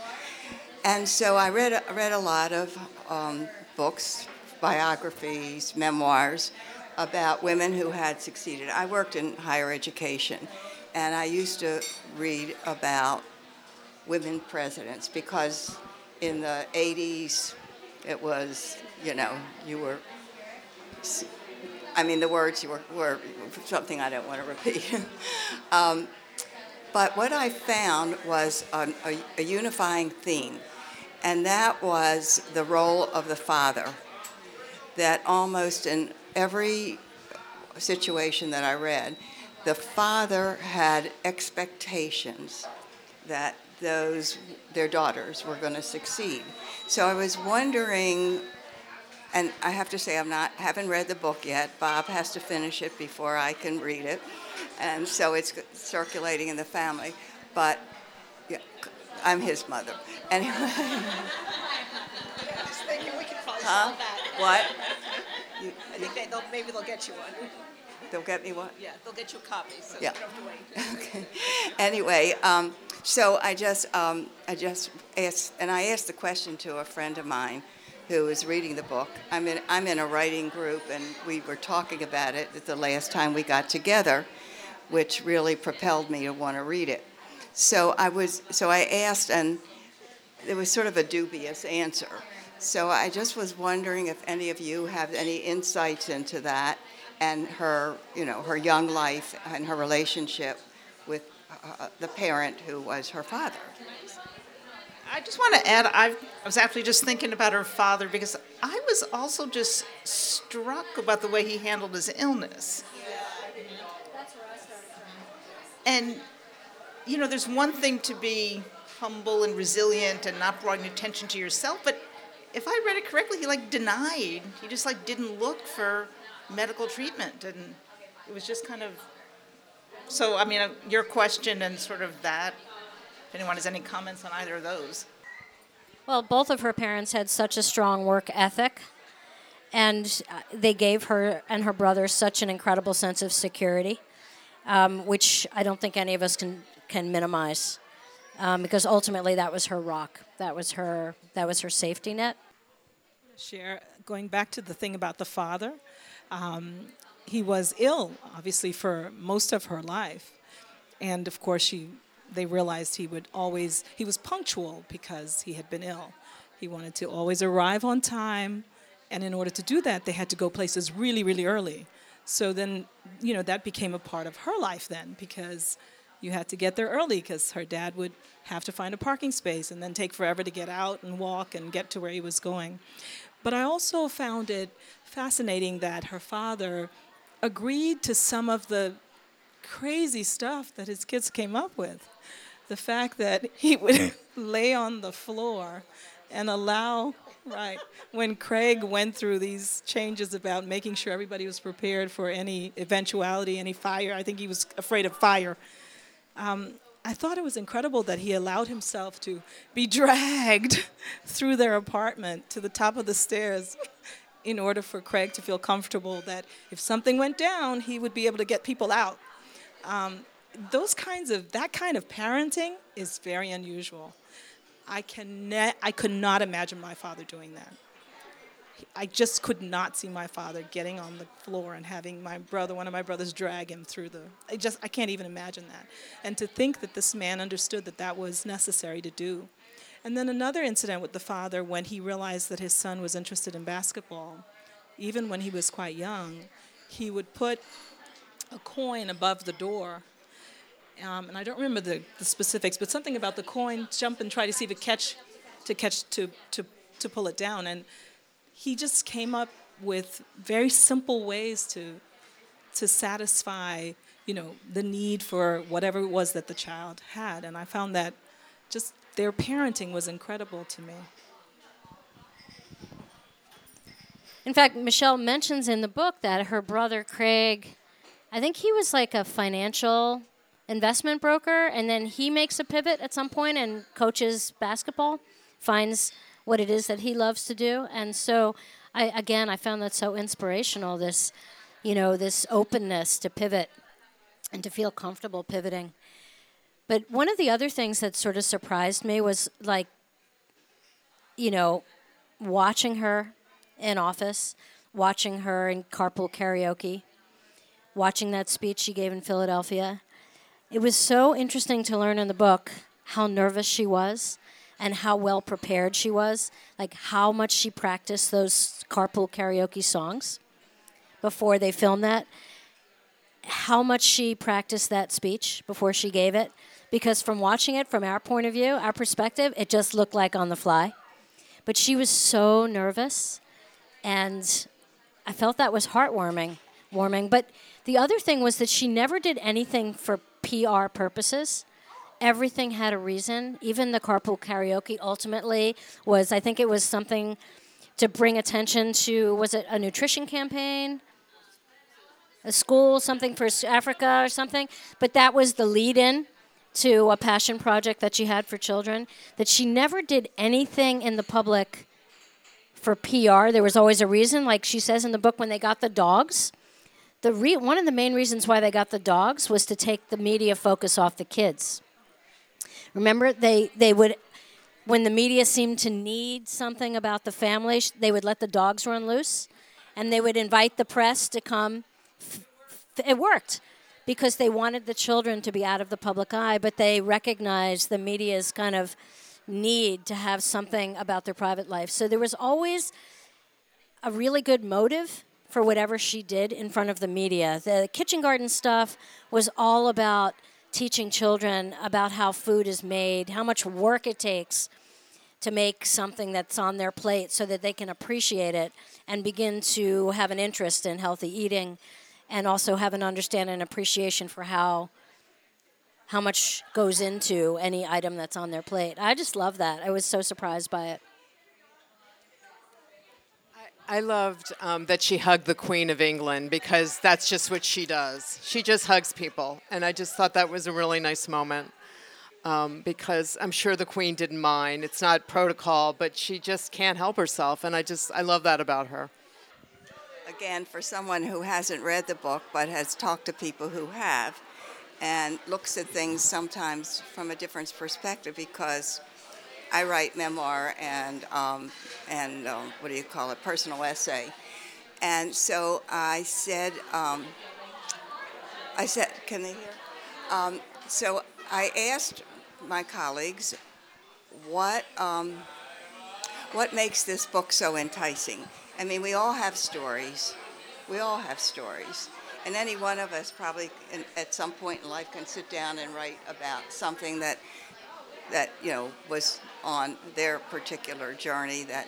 And so I read, read a lot of um, books, biographies, memoirs about women who had succeeded. I worked in higher education, and I used to read about women presidents because in the 80s it was, you know, you were I mean, the words were, were something I don't want to repeat. um, but what I found was a, a, a, unifying theme, and that was the role of the father. That almost in every situation that I read, the father had expectations that those their daughters were going to succeed. So I was wondering, and I have to say I'm not haven't read the book yet. Bob has to finish it before I can read it, and so it's circulating in the family. But yeah, I'm his mother. Anyway. Huh? What? You, I think they, they'll, maybe they'll get you one. They'll get me what? Yeah, they'll get you a copy, so Yeah. you don't have to wait. Okay. Anyway, um, so I just, um, I just asked, and I asked the question to a friend of mine who was reading the book. I'm in, I'm in a writing group, and we were talking about it the last time we got together, which really propelled me to want to read it. So I was, so I asked, and there was sort of a dubious answer. So I just was wondering if any of you have any insights into that and her, you know, her young life and her relationship with uh, the parent who was her father. I just want to add, I was actually just thinking about her father because I was also just struck about the way he handled his illness. And, you know, there's one thing to be humble and resilient and not drawing attention to yourself, but if I read it correctly, he like denied. He just like didn't look for medical treatment, and it was just kind of. So I mean, uh, your question and sort of that. If anyone has any comments on either of those. Well, both of her parents had such a strong work ethic, and uh, they gave her and her brother such an incredible sense of security, um, which I don't think any of us can can minimize, um, because ultimately that was her rock. That was her. That was her safety net. Share going back to the thing about the father. Um, he was ill, obviously, for most of her life, and of course, she they realized he would always he was punctual because he had been ill. He wanted to always arrive on time, and in order to do that, they had to go places really, really early. So then, you know, that became a part of her life then because you had to get there early because her dad would have to find a parking space and then take forever to get out and walk and get to where he was going. But I also found it fascinating that her father agreed to some of the crazy stuff that his kids came up with. The fact that he would lay on the floor and allow, right, when Craig went through these changes about making sure everybody was prepared for any eventuality, any fire, I think he was afraid of fire. Um, I thought it was incredible that he allowed himself to be dragged through their apartment to the top of the stairs in order for Craig to feel comfortable that if something went down, he would be able to get people out. Um, those kinds of that kind of parenting is very unusual. I can ne- I could not imagine my father doing that. I just could not see my father getting on the floor and having my brother, one of my brothers, drag him through the. I just I can't even imagine that. And to think that this man understood that that was necessary to do. And then another incident with the father when he realized that his son was interested in basketball, even when he was quite young, he would put a coin above the door. Um, and I don't remember the, the specifics, but something about the coin, jump and try to see if it catch, to catch, to, to, to pull it down. And he just came up with very simple ways to, to satisfy, you know, the need for whatever it was that the child had. And I found that just their parenting was incredible to me. In fact, Michelle mentions in the book that her brother Craig, I think he was like a financial investment broker, and then he makes a pivot at some point and coaches basketball, finds what it is that he loves to do, and so I again I found that so inspirational. This, you know, this openness to pivot and to feel comfortable pivoting. But one of the other things that sort of surprised me was like, you know, watching her in office, watching her in carpool karaoke, watching that speech she gave in Philadelphia. It was so interesting to learn in the book how nervous she was and how well prepared she was, like how much she practiced those carpool karaoke songs before they filmed that, how much she practiced that speech before she gave it. Because from watching it from our point of view, our perspective, it just looked like on the fly. But she was so nervous, and I felt that was heartwarming warming. But the other thing was that she never did anything for PR purposes. Everything had a reason. Even the carpool karaoke ultimately was, I think it was something to bring attention to, was it a nutrition campaign? A school, something for Africa or something? But that was the lead in to a passion project that she had for children. That she never did anything in the public for PR. There was always a reason, like she says in the book, when they got the dogs. The re- one of the main reasons why they got the dogs was to take the media focus off the kids. Remember, they, they would, when the media seemed to need something about the family, they would let the dogs run loose and they would invite the press to come. It worked because they wanted the children to be out of the public eye, but they recognized the media's kind of need to have something about their private life. So there was always a really good motive for whatever she did in front of the media. The kitchen garden stuff was all about teaching children about how food is made, how much work it takes to make something that's on their plate so that they can appreciate it and begin to have an interest in healthy eating and also have an understanding and appreciation for how how much goes into any item that's on their plate. I just love that. I was so surprised by it. I loved um, that she hugged the Queen of England because that's just what she does. She just hugs people. And I just thought that was a really nice moment um, because I'm sure the Queen didn't mind. It's not protocol, but she just can't help herself. And I just, I love that about her. Again, for someone who hasn't read the book but has talked to people who have, and looks at things sometimes from a different perspective because I write memoir and um, and um, what do you call it, personal essay, and so I said, um, I said, can they hear? Um, so I asked my colleagues what um, what makes this book so enticing. I mean, we all have stories. We all have stories. And any one of us probably in, at some point in life can sit down and write about something that that you know was on their particular journey that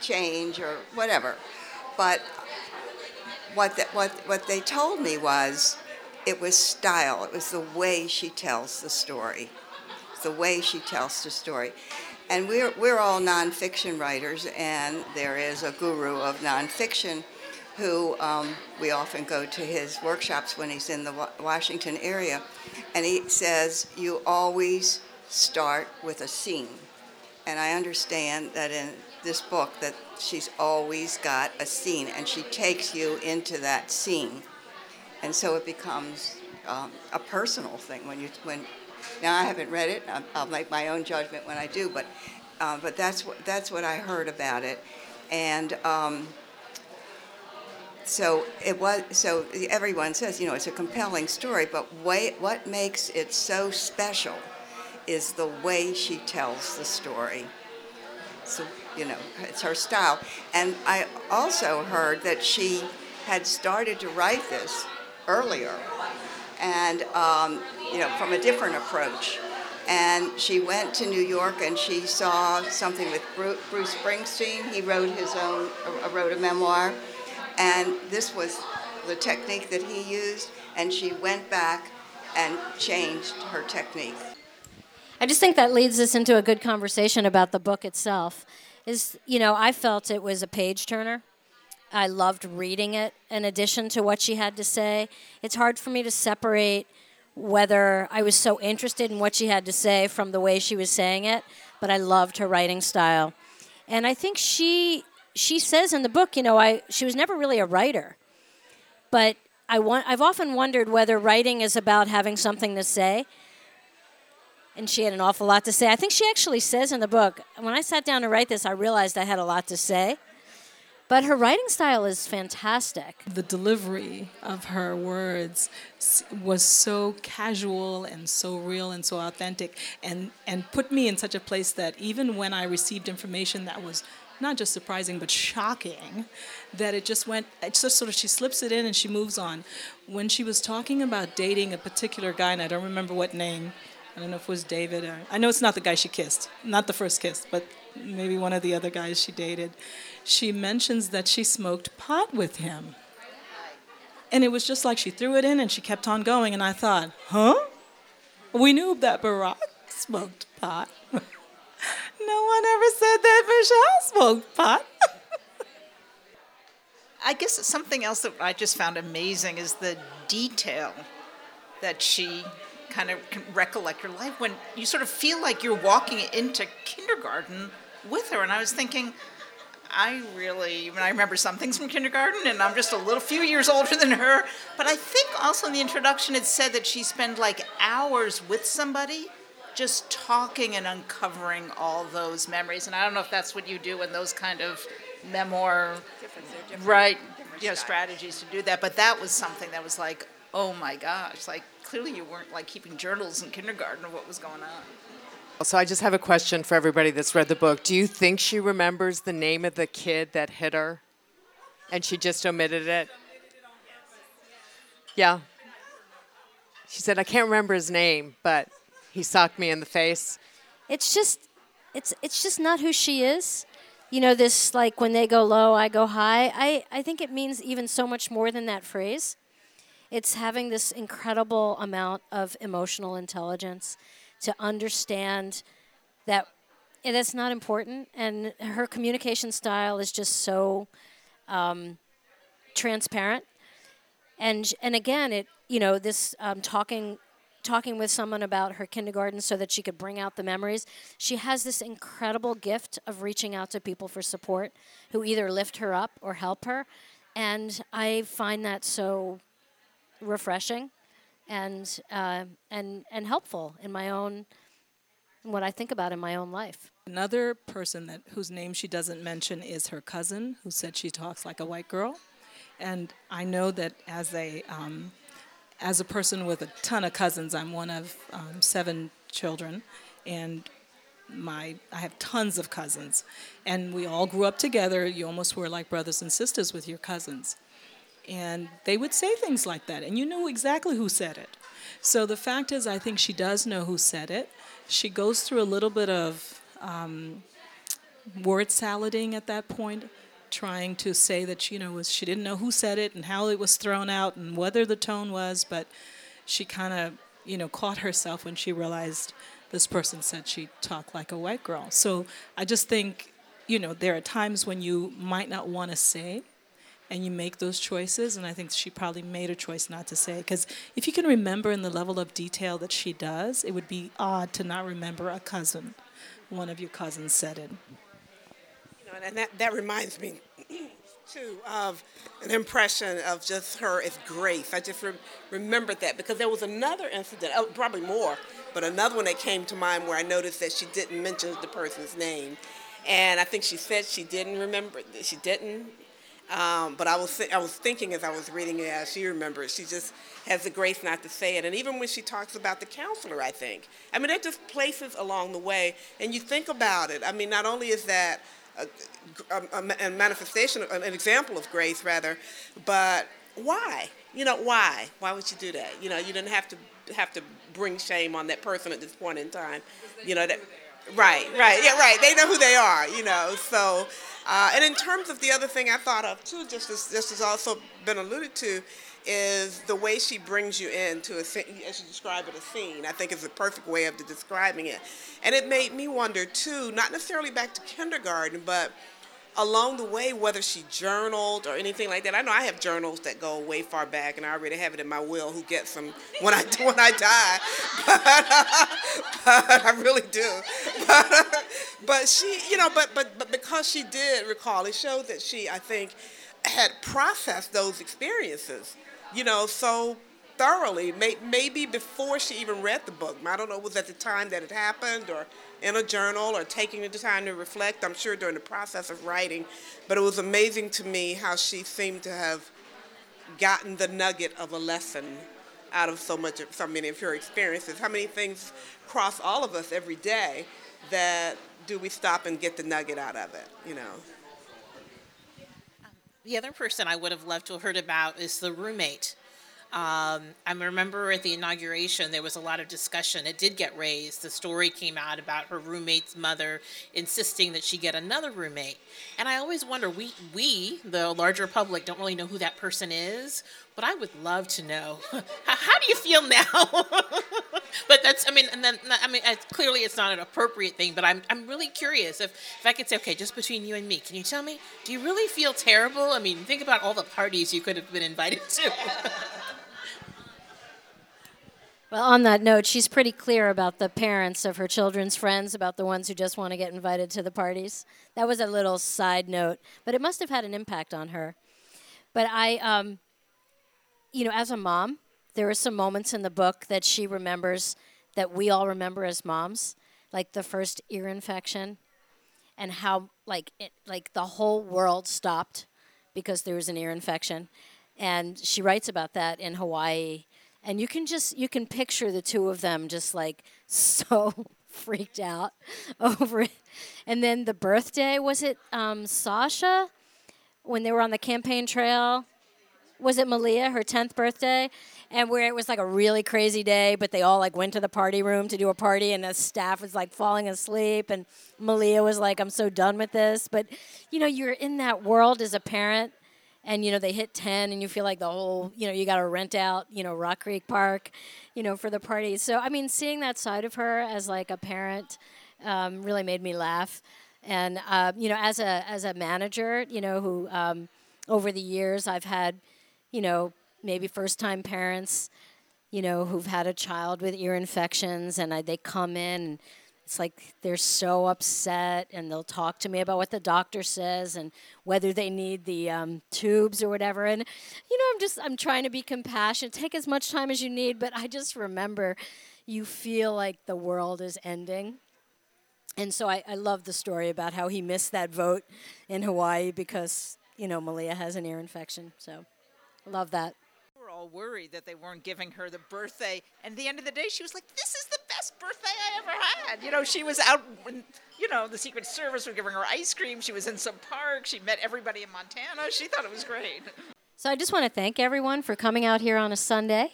change or whatever. But what the, what what they told me was it was style. It was the way she tells the story. The way she tells the story. And we're, we're all nonfiction writers, and there is a guru of nonfiction who um, we often go to his workshops when he's in the Washington area, and he says, You always start with a scene. And I understand that in this book that she's always got a scene and she takes you into that scene. And so it becomes um, a personal thing when you when now I haven't read it. I'll, I'll make my own judgment when I do, but uh, but that's what that's what I heard about it, and um, so it was. So everyone says, you know, it's a compelling story, but way, what makes it so special is the way she tells the story. So you know, it's her style. And I also heard that she had started to write this earlier, and um, you know, from a different approach. And she went to New York and she saw something with Bruce Springsteen. He wrote his own, uh, wrote a memoir and this was the technique that he used, and she went back and changed her technique. I just think that leads us into a good conversation about the book itself. Is you know, I felt it was a page turner. I loved reading it in addition to what she had to say. It's hard for me to separate whether I was so interested in what she had to say from the way she was saying it, but I loved her writing style. And I think she she says in the book, you know, I she was never really a writer, but I want I've often wondered whether writing is about having something to say. And she had an awful lot to say. I think she actually says in the book, when I sat down to write this, I realized I had a lot to say. But her writing style is fantastic. The delivery of her words was so casual and so real and so authentic and, and put me in such a place that even when I received information that was not just surprising but shocking that it just went it just sort of she slips it in and she moves on when she was talking about dating a particular guy and i don't remember what name i don't know if it was david or i know it's not the guy she kissed not the first kiss but maybe one of the other guys she dated she mentions that she smoked pot with him And it was just like she threw it in and she kept on going. And I thought, huh? We knew that Barack smoked pot. no one ever said that Michelle smoked pot. I guess something else that I just found amazing is the detail that she kind of can recollect your life when you sort of feel like you're walking into kindergarten with her. And I was thinking, I really, I, I remember some things from kindergarten, and I'm just a little few years older than her. But I think also in the introduction it said that she spent like hours with somebody just talking and uncovering all those memories. And I don't know if that's what you do in those kind of memoir, right? You know, strategies to do that. But that was something that was like, oh my gosh, like clearly you weren't like keeping journals in kindergarten of what was going on. So I just have a question for everybody that's read the book. Do you think she remembers the name of the kid that hit her? And she just omitted it? Yeah. She said, I can't remember his name, but he socked me in the face. It's just it's it's just not who she is. You know, this like when they go low, I go high. I, I think it means even so much more than that phrase. It's having this incredible amount of emotional intelligence to understand that that's not important. And her communication style is just so um, transparent. And and again, it you know this um, talking talking with someone about her kindergarten so that she could bring out the memories. She has this incredible gift of reaching out to people for support who either lift her up or help her. And I find that so refreshing and uh, and and helpful in my own what I think about in my own life. Another person that whose name she doesn't mention is her cousin, who said she talks like a white girl, and I know that as a um, as a person with a ton of cousins, I'm one of um, seven children, and my I have tons of cousins, and we all grew up together. You almost were like brothers and sisters with your cousins. And they would say things like that, and you knew exactly who said it. So the fact is, I think she does know who said it. She goes through a little bit of um, word salading at that point, trying to say that you know was she didn't know who said it and how it was thrown out and whether the tone was, but she kind of you know caught herself when she realized this person said she talked like a white girl. So I just think you know there are times when you might not want to say and you make those choices. And I think she probably made a choice not to say because if you can remember in the level of detail that she does, it would be odd to not remember a cousin. One of your cousins said it. You know, and that, that reminds me too of an impression of just her as Grace. I just re- remembered that because there was another incident, oh, probably more, but another one that came to mind where I noticed that she didn't mention the person's name. And I think she said she didn't remember, she didn't um, but I was th- I was thinking as I was reading it, as she remembers, she just has the grace not to say it. And even when she talks about the counselor, I think, I mean, they're just places along the way, and you think about it. I mean, not only is that a, a, a manifestation, an example of grace, rather, but why? You know, why? Why would you do that? You know, you didn't have to have to bring shame on that person at this point in time. You know that. Right, right, yeah, right. They know who they are, you know. So, uh, and in terms of the other thing I thought of too, just as just has also been alluded to, is the way she brings you into a scene, as you describe it, a scene. I think is a perfect way of describing it, and it made me wonder too, not necessarily back to kindergarten, but along the way, whether she journaled or anything like that. I know I have journals that go way far back, and I already have it in my will who gets them when I when I die. But, uh, but I really do. But, uh, but she, you know, but but but because she did recall, it showed that she, I think, had processed those experiences. You know, so thoroughly, may, maybe before she even read the book. I don't know, was at the time that it happened or in a journal or taking the time to reflect, I'm sure during the process of writing. But it was amazing to me how she seemed to have gotten the nugget of a lesson out of so much, so many of her experiences. How many things cross all of us every day that do we stop and get the nugget out of it, you know? Um, the other person I would have loved to have heard about is the roommate Um, I remember at the inauguration there was a lot of discussion. It did get raised. The story came out about her roommate's mother insisting that she get another roommate. And I always wonder, we we the larger public don't really know who that person is, but I would love to know. how, how do you feel now? but that's I mean, and then I mean, clearly it's not an appropriate thing. But I'm I'm really curious if if I could say, okay, just between you and me, can you tell me, do you really feel terrible? I mean, think about all the parties you could have been invited to. Well, on that note, she's pretty clear about the parents of her children's friends, about the ones who just want to get invited to the parties. That was a little side note, but it must have had an impact on her. But I, um, you know, as a mom, there are some moments in the book that she remembers that we all remember as moms, like the first ear infection, and how like it, like the whole world stopped because there was an ear infection, and she writes about that in Hawaii and you can just you can picture the two of them just like so freaked out over it. And then the birthday was it um, Sasha when they were on the campaign trail? Was it Malia, her tenth birthday? And where it was like a really crazy day, but they all like went to the party room to do a party, and the staff was like falling asleep, and Malia was like, "I'm so done with this." But you know, you're in that world as a parent, and you know they hit 10 and you feel like the whole you know you got to rent out you know rock creek park you know for the parties so i mean seeing that side of her as like a parent um, really made me laugh. And uh, you know as a as a manager you know who um, over the years i've had you know maybe first time parents you know who've had a child with ear infections and I, they come in and it's like they're so upset and they'll talk to me about what the doctor says and whether they need the um, tubes or whatever. And you know i'm just i'm trying to be compassionate take as much time as you need but i just remember you feel like the world is ending. And so I, I love the story about how he missed that vote in hawaii because you know malia has an ear infection. So love that were all worried that they weren't giving her the birthday and at the end of the day she was like this is the best birthday I ever had. You know, she was out when, you know, the Secret Service were giving her ice cream. She was in some park. She met everybody in Montana. She thought it was great. So I just want to thank everyone for coming out here on a Sunday.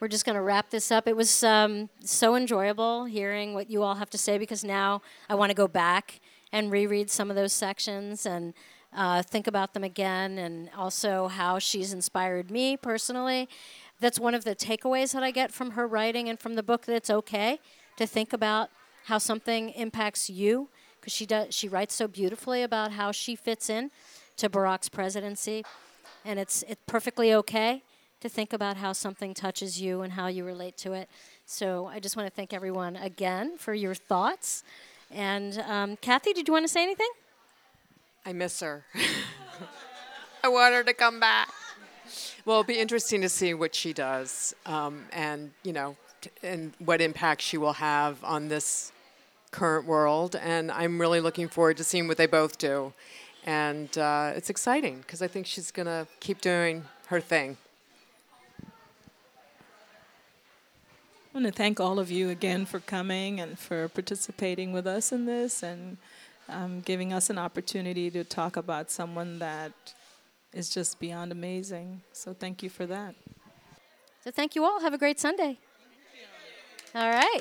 We're just going to wrap this up. It was um, so enjoyable hearing what you all have to say because now I want to go back and reread some of those sections and uh, think about them again and also how she's inspired me personally that's one of the takeaways that I get from her writing and from the book that it's okay to think about how something impacts you because she does she writes so beautifully about how she fits in to Barack's presidency and it's it's perfectly okay to think about how something touches you and how you relate to it. So I just want to thank everyone again for your thoughts. And um, Kathy, did you want to say anything? I miss her. I want her to come back. Well, it'll be interesting to see what she does, um, and you know, t- and what impact she will have on this current world. And I'm really looking forward to seeing what they both do. And uh, it's exciting because I think she's going to keep doing her thing. I want to thank all of you again for coming and for participating with us in this and um, giving us an opportunity to talk about someone that is just beyond amazing. So thank you for that. So thank you all. Have a great Sunday. All right.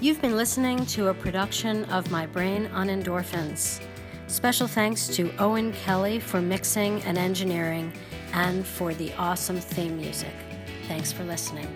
You've been listening to a production of My Brain on Endorphins. Special thanks to Owen Kelly for mixing and engineering and for the awesome theme music. Thanks for listening.